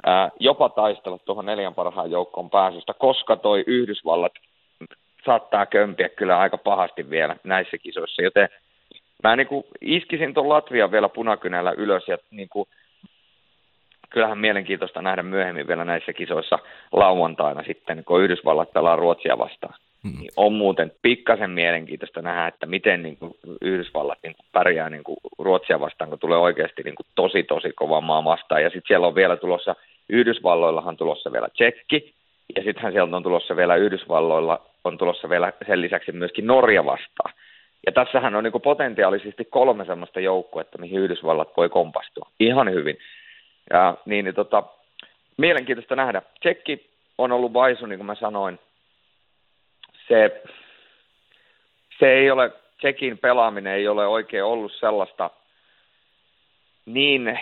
Ää, jopa taistella tuohon neljän parhaan joukkoon pääsystä, koska toi Yhdysvallat saattaa kömpiä kyllä aika pahasti vielä näissä kisoissa, joten mä niin kuin iskisin tuon Latvian vielä punakynällä ylös ja niin kuin kyllähän mielenkiintoista nähdä myöhemmin vielä näissä kisoissa lauantaina sitten, kun Yhdysvallat pelaa Ruotsia vastaan. Mm. Niin on muuten pikkasen mielenkiintoista nähdä, että miten niin kuin Yhdysvallat niin kuin pärjää niin kuin Ruotsia vastaan, kun tulee oikeasti niin kuin tosi tosi kova maa vastaan. Ja sitten siellä on vielä tulossa, Yhdysvalloillahan tulossa vielä Tsekki, ja sittenhän sieltä on tulossa vielä Yhdysvalloilla, on tulossa vielä sen lisäksi myöskin Norja vastaan. Ja tässähän on niin kuin potentiaalisesti kolme sellaista joukkuetta, mihin Yhdysvallat voi kompastua. Ihan hyvin. Ja niin, niin tota, mielenkiintoista nähdä. Tsekki on ollut vaisu, niin kuin mä sanoin. Se, se ei ole, Tsekin pelaaminen ei ole oikein ollut sellaista niin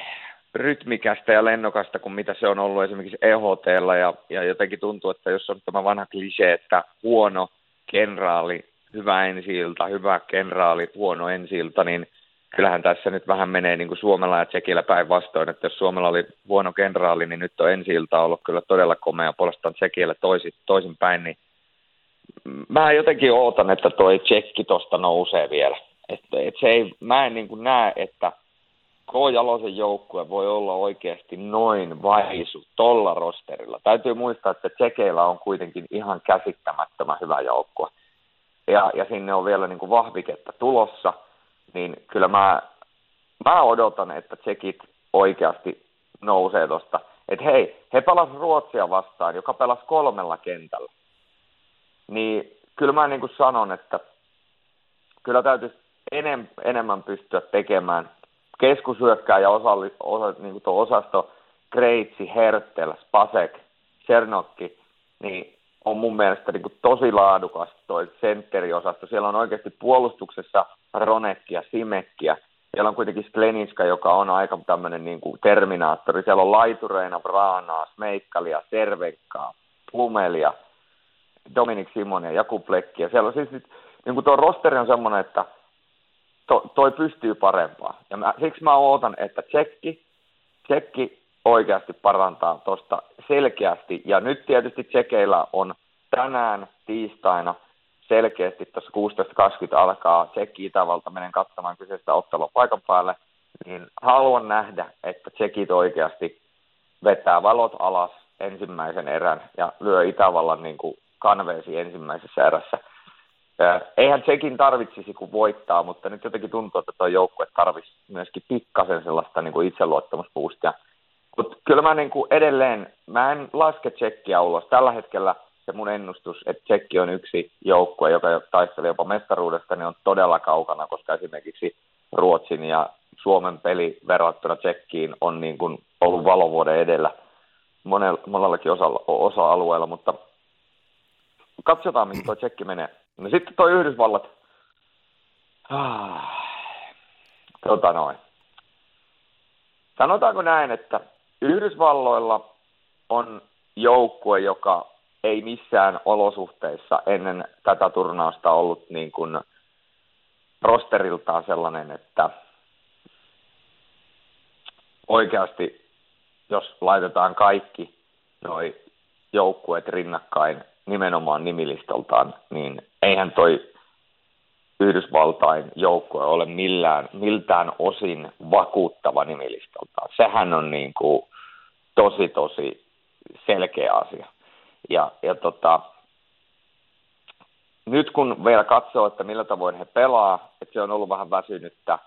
rytmikästä ja lennokasta kuin mitä se on ollut esimerkiksi EHT, ja, ja jotenkin tuntuu, että jos on tämä vanha klise, että huono kenraali, hyvä ensi hyvä kenraali, huono ensi niin kyllähän tässä nyt vähän menee niin kuin Suomella ja Tsekillä päinvastoin, että jos Suomella oli huono kenraali, niin nyt on ensi ollut kyllä todella komea, puolestaan Tsekillä toisin, toisin päin, niin mä jotenkin ootan, että toi Tsekki tosta nousee vielä. Että, et se ei, mä en niin kuin näe, että K. Jalosen joukkue voi olla oikeasti noin vaisu tolla rosterilla. Täytyy muistaa, että Tsekeillä on kuitenkin ihan käsittämättömän hyvä joukkue. Ja, ja sinne on vielä niin kuin vahviketta tulossa – niin kyllä mä, mä odotan, että tsekit oikeasti nousee tuosta. Että hei, he pelas Ruotsia vastaan, joka pelasi kolmella kentällä. Niin kyllä mä niin kuin sanon, että kyllä täytyisi enem, enemmän pystyä tekemään. Keskushyökkääjä osalli, osa, niin kuin tuo osasto Kreitsi, Hertel, Spasek, Chernokki, niin on mun mielestä niin kuin tosi laadukas toi sentteriosasto. Siellä on oikeasti puolustuksessa Ronekkia, Simekkiä. Siellä on kuitenkin Skleniska, joka on aika tämmöinen niin kuin terminaattori. Siellä on laitureina Braanaa, Smeikkalia, Servekkaa, Plumelia, Dominik Simonia, Jakub Plekkiä. Siellä on siis, niin kuin tuo rosteri on semmoinen, että to, toi pystyy parempaa. Ja mä, siksi mä ootan, että tsekki, tsekki oikeasti parantaa tuosta selkeästi. Ja nyt tietysti tsekeillä on tänään tiistaina selkeästi tuossa 16.20 alkaa Tsekki Itävalta menen katsomaan kyseistä ottelua paikan päälle, niin haluan nähdä, että Tsekit oikeasti vetää valot alas ensimmäisen erän ja lyö Itävallan niin kuin kanveesi ensimmäisessä erässä. eihän sekin tarvitsisi kuin voittaa, mutta nyt jotenkin tuntuu, että tuo joukkue tarvitsisi myöskin pikkasen sellaista niin kuin itseluottamuspuustia. Mutta kyllä mä niin kuin edelleen, mä en laske tsekkiä ulos. Tällä hetkellä se mun ennustus, että tsekki on yksi joukkue, joka taistelee jopa mestaruudesta, niin on todella kaukana, koska esimerkiksi Ruotsin ja Suomen peli verrattuna tsekkiin on niin kuin ollut valovuoden edellä monellakin osa, osa-alueella, mutta katsotaan, mihin tuo tsekki menee. No sitten tuo Yhdysvallat. Ah, tota noin. Sanotaanko näin, että Yhdysvalloilla on joukkue, joka ei missään olosuhteissa ennen tätä turnausta ollut niin kuin rosteriltaan sellainen, että oikeasti jos laitetaan kaikki noi joukkueet rinnakkain nimenomaan nimilistoltaan, niin eihän toi Yhdysvaltain joukkue ole millään, miltään osin vakuuttava nimilistoltaan. Sehän on niin kuin tosi, tosi selkeä asia. Ja, ja tota, nyt kun vielä katsoo, että millä tavoin he pelaa, että se on ollut vähän väsynyttä,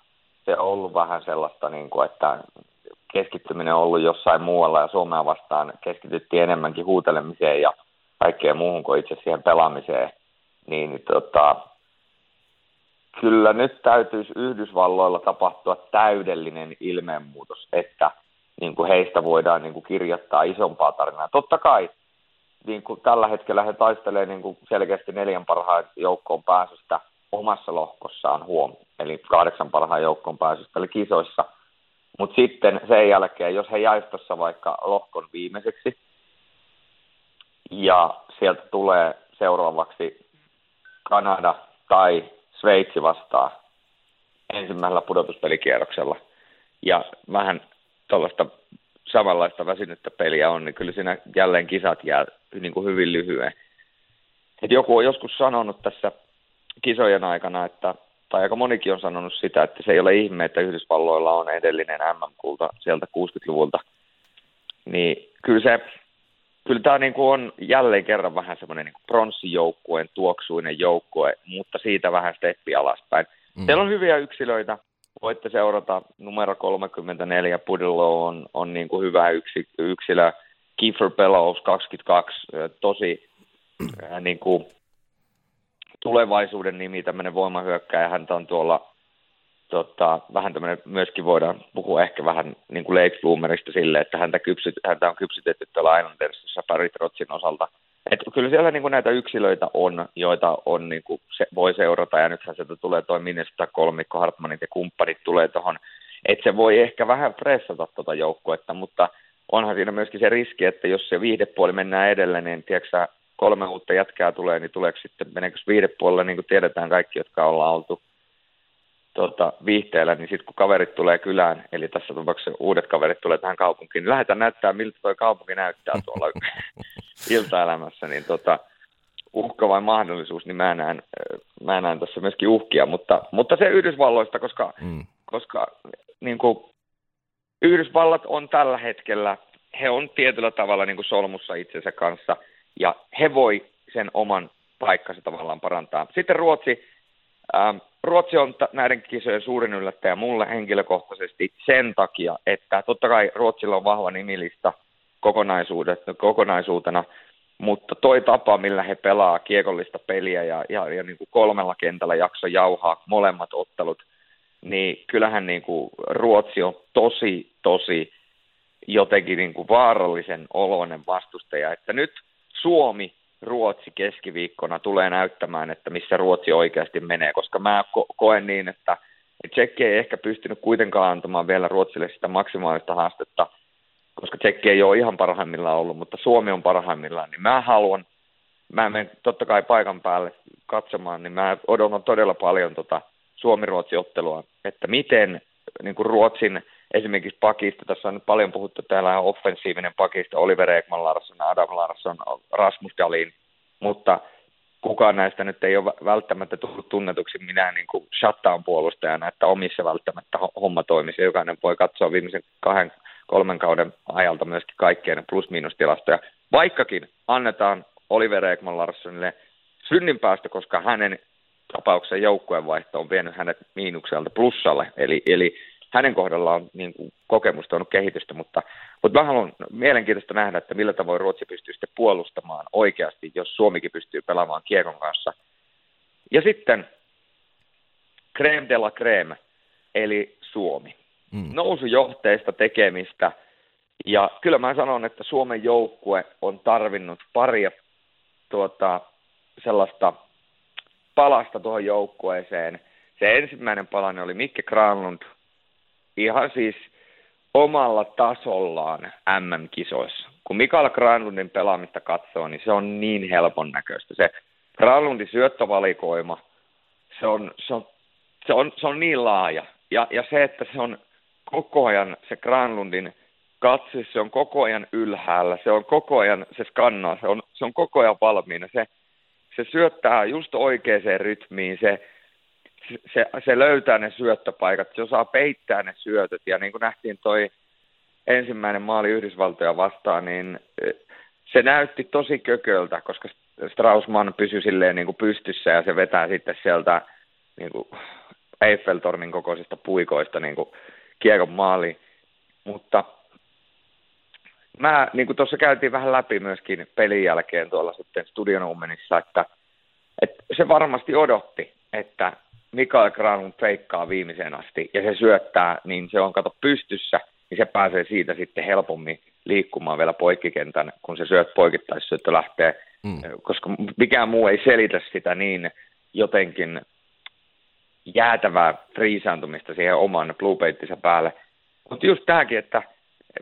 se on ollut vähän sellaista, niin kuin, että keskittyminen on ollut jossain muualla ja Suomea vastaan keskityttiin enemmänkin huutelemiseen ja kaikkeen muuhun kuin itse siihen pelaamiseen, niin, niin tota, kyllä nyt täytyisi Yhdysvalloilla tapahtua täydellinen ilmeenmuutos, että niin kuin heistä voidaan niin kuin kirjoittaa isompaa tarinaa. Totta kai niin kuin tällä hetkellä he taistelee niin kuin selkeästi neljän parhaan joukkoon pääsystä omassa lohkossaan huom, eli kahdeksan parhaan joukkoon pääsystä, eli kisoissa. Mutta sitten sen jälkeen, jos he jäisivät tuossa vaikka lohkon viimeiseksi, ja sieltä tulee seuraavaksi Kanada tai Sveitsi vastaan ensimmäisellä pudotuspelikierroksella, ja vähän tuollaista samanlaista väsynyttä peliä on, niin kyllä siinä jälleen kisat jää niin kuin hyvin lyhyen. Et joku on joskus sanonut tässä kisojen aikana, että, tai aika monikin on sanonut sitä, että se ei ole ihme, että Yhdysvalloilla on edellinen MM-kulta sieltä 60-luvulta. Niin kyllä se, kyllä tämä niin kuin on jälleen kerran vähän semmoinen niin pronssijoukkueen tuoksuinen joukkue, mutta siitä vähän steppi alaspäin. Mm. Siellä on hyviä yksilöitä, voitte seurata numero 34, Pudillo on, on niin kuin hyvä yksi, yksilö, Kiefer Bellows 22, tosi äh, niin kuin tulevaisuuden nimi, tämmöinen voimahyökkäjä, häntä on tuolla tota, vähän tämmöinen, myöskin voidaan puhua ehkä vähän niin kuin late bloomerista sille, että häntä, kypsyt, häntä on kypsytetty tuolla Islandersissa Barry Trotsin osalta. Et kyllä siellä niin kuin näitä yksilöitä on, joita on, niin kuin se voi seurata, ja nythän sieltä tulee toi Minnesota kolmikko, Hartmanit ja kumppanit tulee tuohon, että se voi ehkä vähän pressata tuota joukkuetta, mutta onhan siinä myöskin se riski, että jos se viihdepuoli mennään edelleen, niin tiedätkö kolme uutta jätkää tulee, niin tuleeko sitten, meneekö viihdepuolella, niin kuin tiedetään kaikki, jotka ollaan oltu tota, viihteellä, niin sitten kun kaverit tulee kylään, eli tässä tapauksessa uudet kaverit tulee tähän kaupunkiin, niin lähdetään näyttää, miltä tuo kaupunki näyttää tuolla iltaelämässä, niin tota, uhka vai mahdollisuus, niin mä näen, mä näen tässä myöskin uhkia, mutta, mutta se Yhdysvalloista, koska, mm. koska niin kuin, Yhdysvallat on tällä hetkellä, he on tietyllä tavalla niin kuin solmussa itsensä kanssa, ja he voi sen oman paikkansa tavallaan parantaa. Sitten Ruotsi, ähm, Ruotsi on t- näiden kisojen suurin yllättäjä mulle henkilökohtaisesti sen takia, että totta kai Ruotsilla on vahva nimilista kokonaisuutena, mutta toi tapa, millä he pelaa kiekollista peliä ja, ja, ja niin kuin kolmella kentällä jakso jauhaa molemmat ottelut, niin kyllähän niin kuin Ruotsi on tosi, tosi jotenkin niin kuin vaarallisen oloinen vastustaja, että nyt Suomi Ruotsi keskiviikkona tulee näyttämään, että missä Ruotsi oikeasti menee, koska mä ko- koen niin, että Tsekki ei ehkä pystynyt kuitenkaan antamaan vielä Ruotsille sitä maksimaalista haastetta, koska Tsekki ei ole ihan parhaimmillaan ollut, mutta Suomi on parhaimmillaan, niin mä haluan, mä menen totta kai paikan päälle katsomaan, niin mä odotan todella paljon tota Suomi-Ruotsi-ottelua, että miten niin kuin Ruotsin esimerkiksi pakista, tässä on nyt paljon puhuttu, täällä on offensiivinen pakista, Oliver Ekman Larsson, Adam Larsson, Rasmus Dalin, mutta kukaan näistä nyt ei ole välttämättä tullut tunnetuksi minä niin kuin shutdown-puolustajana, että omissa välttämättä homma toimisi. Jokainen voi katsoa viimeisen kahden, kolmen kauden ajalta myöskin kaikkien plus-miinus-tilastoja. Vaikkakin annetaan Oliver Ekman Larssonille synninpäästö, koska hänen tapauksessa joukkueenvaihto on vienyt hänet miinukselta plussalle, eli, eli hänen kohdallaan on niin kuin, kokemusta on kehitystä, mutta, mutta mä haluan mielenkiintoista nähdä, että millä tavoin Ruotsi pystyy sitten puolustamaan oikeasti, jos Suomikin pystyy pelaamaan kiekon kanssa. Ja sitten creme de la creme, eli Suomi. Mm. Nousujohteista tekemistä, ja kyllä mä sanon, että Suomen joukkue on tarvinnut paria tuota, sellaista palasta tuohon joukkueeseen. Se ensimmäinen palanen oli Mikke Granlund, ihan siis omalla tasollaan MM-kisoissa. Kun Mikael Granlundin pelaamista katsoo, niin se on niin helpon näköistä. Se Granlundin syöttövalikoima, se on, se on, se on, se on niin laaja. Ja, ja se, että se on koko ajan se Granlundin katse, se on koko ajan ylhäällä, se on koko ajan, se skannaa, se on, se on koko ajan valmiina. Se, se syöttää just oikeaan rytmiin, se, se, se löytää ne syöttöpaikat, se osaa peittää ne syötöt, ja niin kuin nähtiin toi ensimmäinen maali Yhdysvaltoja vastaan, niin eh, se näytti tosi kököltä, koska Straussman pysyi silleen niin kuin pystyssä, ja se vetää sitten sieltä niin kuin Eiffeltornin kokoisista puikoista niin kuin kiekon maali. Mutta mä, niin kuin tuossa käytiin vähän läpi myöskin pelin jälkeen tuolla sitten Studion että, että se varmasti odotti, että Mikael Granlund feikkaa viimeiseen asti ja se syöttää, niin se on kato pystyssä, niin se pääsee siitä sitten helpommin liikkumaan vielä poikkikentän, kun se syöt poikittaissyöttö lähtee, mm. koska mikään muu ei selitä sitä niin jotenkin jäätävää friisaantumista siihen oman blue päälle. Mutta just tämäkin, että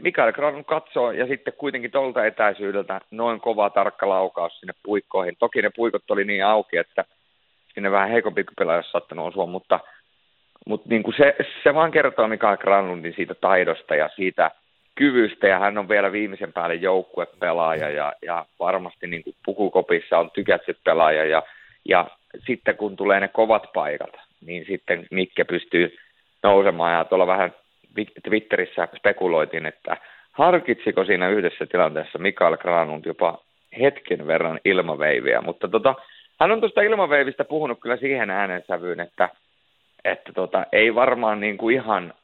Mikael Granlund katsoo ja sitten kuitenkin tuolta etäisyydeltä noin kova tarkka laukaus sinne puikkoihin. Toki ne puikot oli niin auki, että sinne vähän heikompi pelaaja olisi saattanut osua, mutta, mutta niin kuin se, se vaan kertoo Mikael Granlundin siitä taidosta ja siitä kyvystä, ja hän on vielä viimeisen päälle joukkuepelaaja, ja, ja varmasti niin kuin pukukopissa on tykätty pelaaja, ja, ja sitten kun tulee ne kovat paikat, niin sitten Mikke pystyy nousemaan, ja tuolla vähän Twitterissä spekuloitiin, että harkitsiko siinä yhdessä tilanteessa Mikael Granlund jopa hetken verran ilmaveiviä, mutta tota, hän on tuosta ilmaveivistä puhunut kyllä siihen äänensävyyn, että, että tota, ei varmaan niin kuin ihan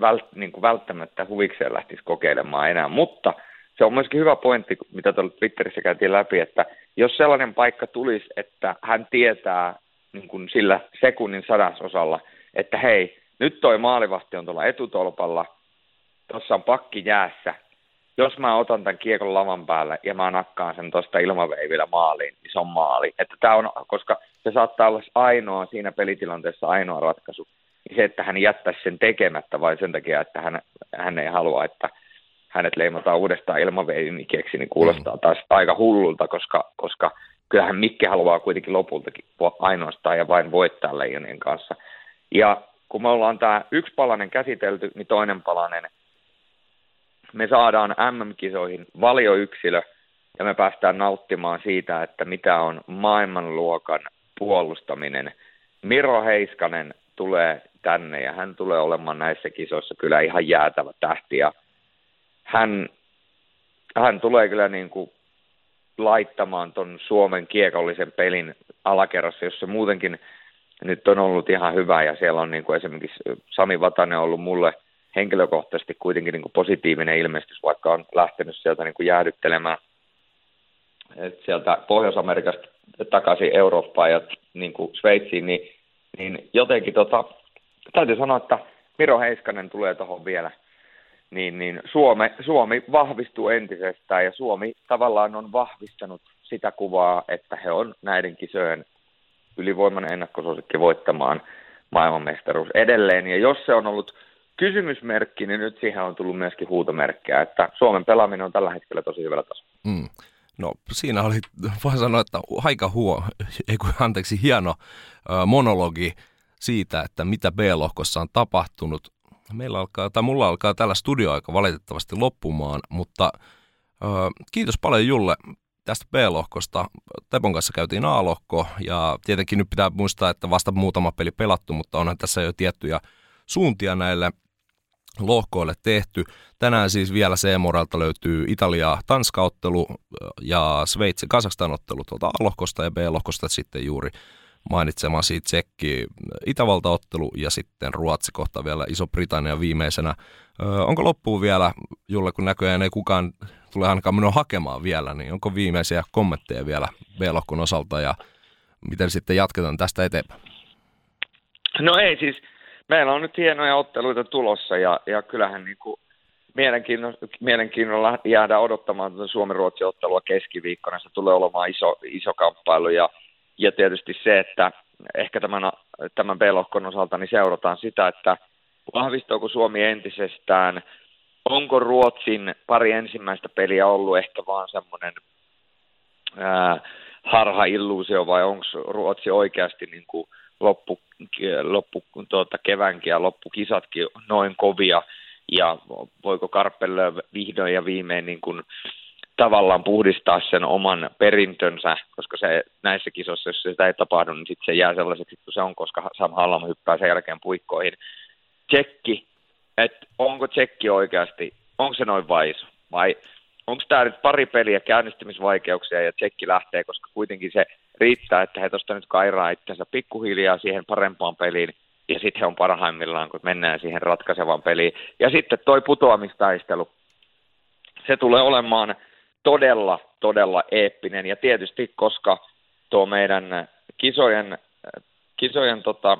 vält, niin kuin välttämättä huvikseen lähtisi kokeilemaan enää, mutta se on myöskin hyvä pointti, mitä tuolla Twitterissä käytiin läpi, että jos sellainen paikka tulisi, että hän tietää niin kuin sillä sekunnin sadasosalla, että hei, nyt toi maalivahti on tuolla etutolpalla, tuossa on pakki jäässä, jos mä otan tämän kiekon lavan päälle ja mä nakkaan sen tuosta ilmaveivillä maaliin, niin se on maali. Että tää on, koska se saattaa olla ainoa siinä pelitilanteessa ainoa ratkaisu, niin se, että hän jättäisi sen tekemättä vai sen takia, että hän, hän ei halua, että hänet leimataan uudestaan ilmaveivimikeksi, niin kuulostaa mm. taas aika hullulta, koska, koska kyllähän Mikke haluaa kuitenkin lopultakin ainoastaan ja vain voittaa Leijonien kanssa. Ja kun me ollaan tämä yksi palanen käsitelty, niin toinen palanen – me saadaan MM-kisoihin valioyksilö ja me päästään nauttimaan siitä, että mitä on maailmanluokan puolustaminen. Miro Heiskanen tulee tänne ja hän tulee olemaan näissä kisoissa kyllä ihan jäätävä tähti ja hän, hän tulee kyllä niin kuin laittamaan ton Suomen kiekollisen pelin alakerrassa, jossa muutenkin nyt on ollut ihan hyvä ja siellä on niin kuin esimerkiksi Sami Vatanen ollut mulle – henkilökohtaisesti kuitenkin niin kuin positiivinen ilmestys, vaikka on lähtenyt sieltä niin kuin jäädyttelemään sieltä Pohjois-Amerikasta takaisin Eurooppaan ja niin kuin Sveitsiin, niin, niin jotenkin tota, täytyy sanoa, että Miro Heiskanen tulee tuohon vielä, niin, niin Suome, Suomi vahvistuu entisestään ja Suomi tavallaan on vahvistanut sitä kuvaa, että he on näiden kisojen ylivoimainen ennakkosuosikki voittamaan maailmanmestaruus edelleen. Ja jos se on ollut kysymysmerkki, niin nyt siihen on tullut myöskin huutomerkkejä, että Suomen pelaaminen on tällä hetkellä tosi hyvällä tasolla. Mm. No siinä oli, voin sanoa, että aika huo, ei kun, anteeksi, hieno monologi siitä, että mitä B-lohkossa on tapahtunut. Meillä alkaa, tai mulla alkaa tällä studioaika valitettavasti loppumaan, mutta ö, kiitos paljon Julle tästä B-lohkosta. Tepon kanssa käytiin A-lohko ja tietenkin nyt pitää muistaa, että vasta muutama peli pelattu, mutta onhan tässä jo tiettyjä suuntia näille lohkoille tehty. Tänään siis vielä C-moralta löytyy Italia Tanska-ottelu ja Sveitsi Kazakstan ottelu tuolta A-lohkosta ja B-lohkosta sitten juuri mainitsemasi Tsekki Itävalta-ottelu ja sitten Ruotsi kohta vielä Iso-Britannia viimeisenä. Ö, onko loppuun vielä, Julle, kun näköjään ei kukaan tule ainakaan minua hakemaan vielä, niin onko viimeisiä kommentteja vielä B-lohkon osalta ja miten sitten jatketaan tästä eteenpäin? No ei siis, meillä on nyt hienoja otteluita tulossa ja, ja kyllähän niin kuin mielenkiinnolla, mielenkiinnolla jäädä odottamaan tuota Suomi-Ruotsi-ottelua keskiviikkona. Se tulee olemaan iso, iso kamppailu ja, ja tietysti se, että ehkä tämän, tämän B-lohkon osalta niin seurataan sitä, että vahvistuuko Suomi entisestään, onko Ruotsin pari ensimmäistä peliä ollut ehkä vaan semmoinen harha-illuusio vai onko Ruotsi oikeasti niin kuin loppu, loppu tuota, keväänkin ja loppukisatkin noin kovia – ja voiko Karpelle vihdoin ja viimein niin kuin tavallaan puhdistaa sen oman perintönsä, koska se näissä kisoissa, jos sitä ei tapahdu, niin sitten se jää sellaiseksi kun se on, koska Sam Hallam hyppää sen jälkeen puikkoihin. Tsekki, että onko Tsekki oikeasti, onko se noin vaisu? Vai onko tämä nyt pari peliä käynnistymisvaikeuksia ja Tsekki lähtee, koska kuitenkin se riittää, että he tuosta nyt kairaa itsensä pikkuhiljaa siihen parempaan peliin – ja sitten he on parhaimmillaan, kun mennään siihen ratkaisevaan peliin. Ja sitten toi putoamistaistelu, se tulee olemaan todella, todella eeppinen. Ja tietysti, koska tuo meidän kisojen, kisojen tota,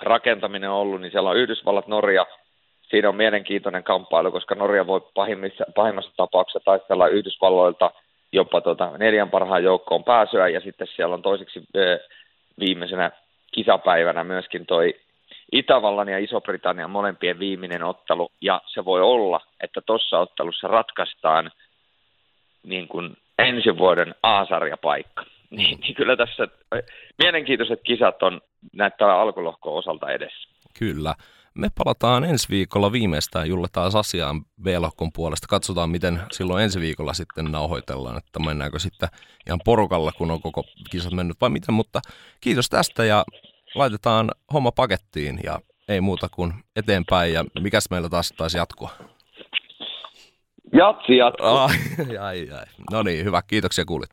rakentaminen on ollut, niin siellä on Yhdysvallat, Norja, siinä on mielenkiintoinen kamppailu, koska Norja voi pahimmissa, pahimmassa tapauksessa taistella Yhdysvalloilta jopa tota neljän parhaan joukkoon pääsyä, ja sitten siellä on toiseksi viimeisenä kisapäivänä myöskin toi Itävallan ja Iso-Britannian molempien viimeinen ottelu, ja se voi olla, että tuossa ottelussa ratkaistaan niin kuin ensi vuoden A-sarjapaikka. Niin, niin kyllä tässä mielenkiintoiset kisat on näyttää alkulohkoon osalta edessä. Kyllä. Me palataan ensi viikolla viimeistään Julle taas asiaan B-lohkon puolesta. Katsotaan, miten silloin ensi viikolla sitten nauhoitellaan, että mennäänkö sitten ihan porukalla, kun on koko kisat mennyt vai miten. Mutta kiitos tästä ja laitetaan homma pakettiin ja ei muuta kuin eteenpäin. Ja mikäs meillä taas taisi jatkua? Jatsi jatkuu. Ai, ai, ai. No niin, hyvä. Kiitoksia kuulit.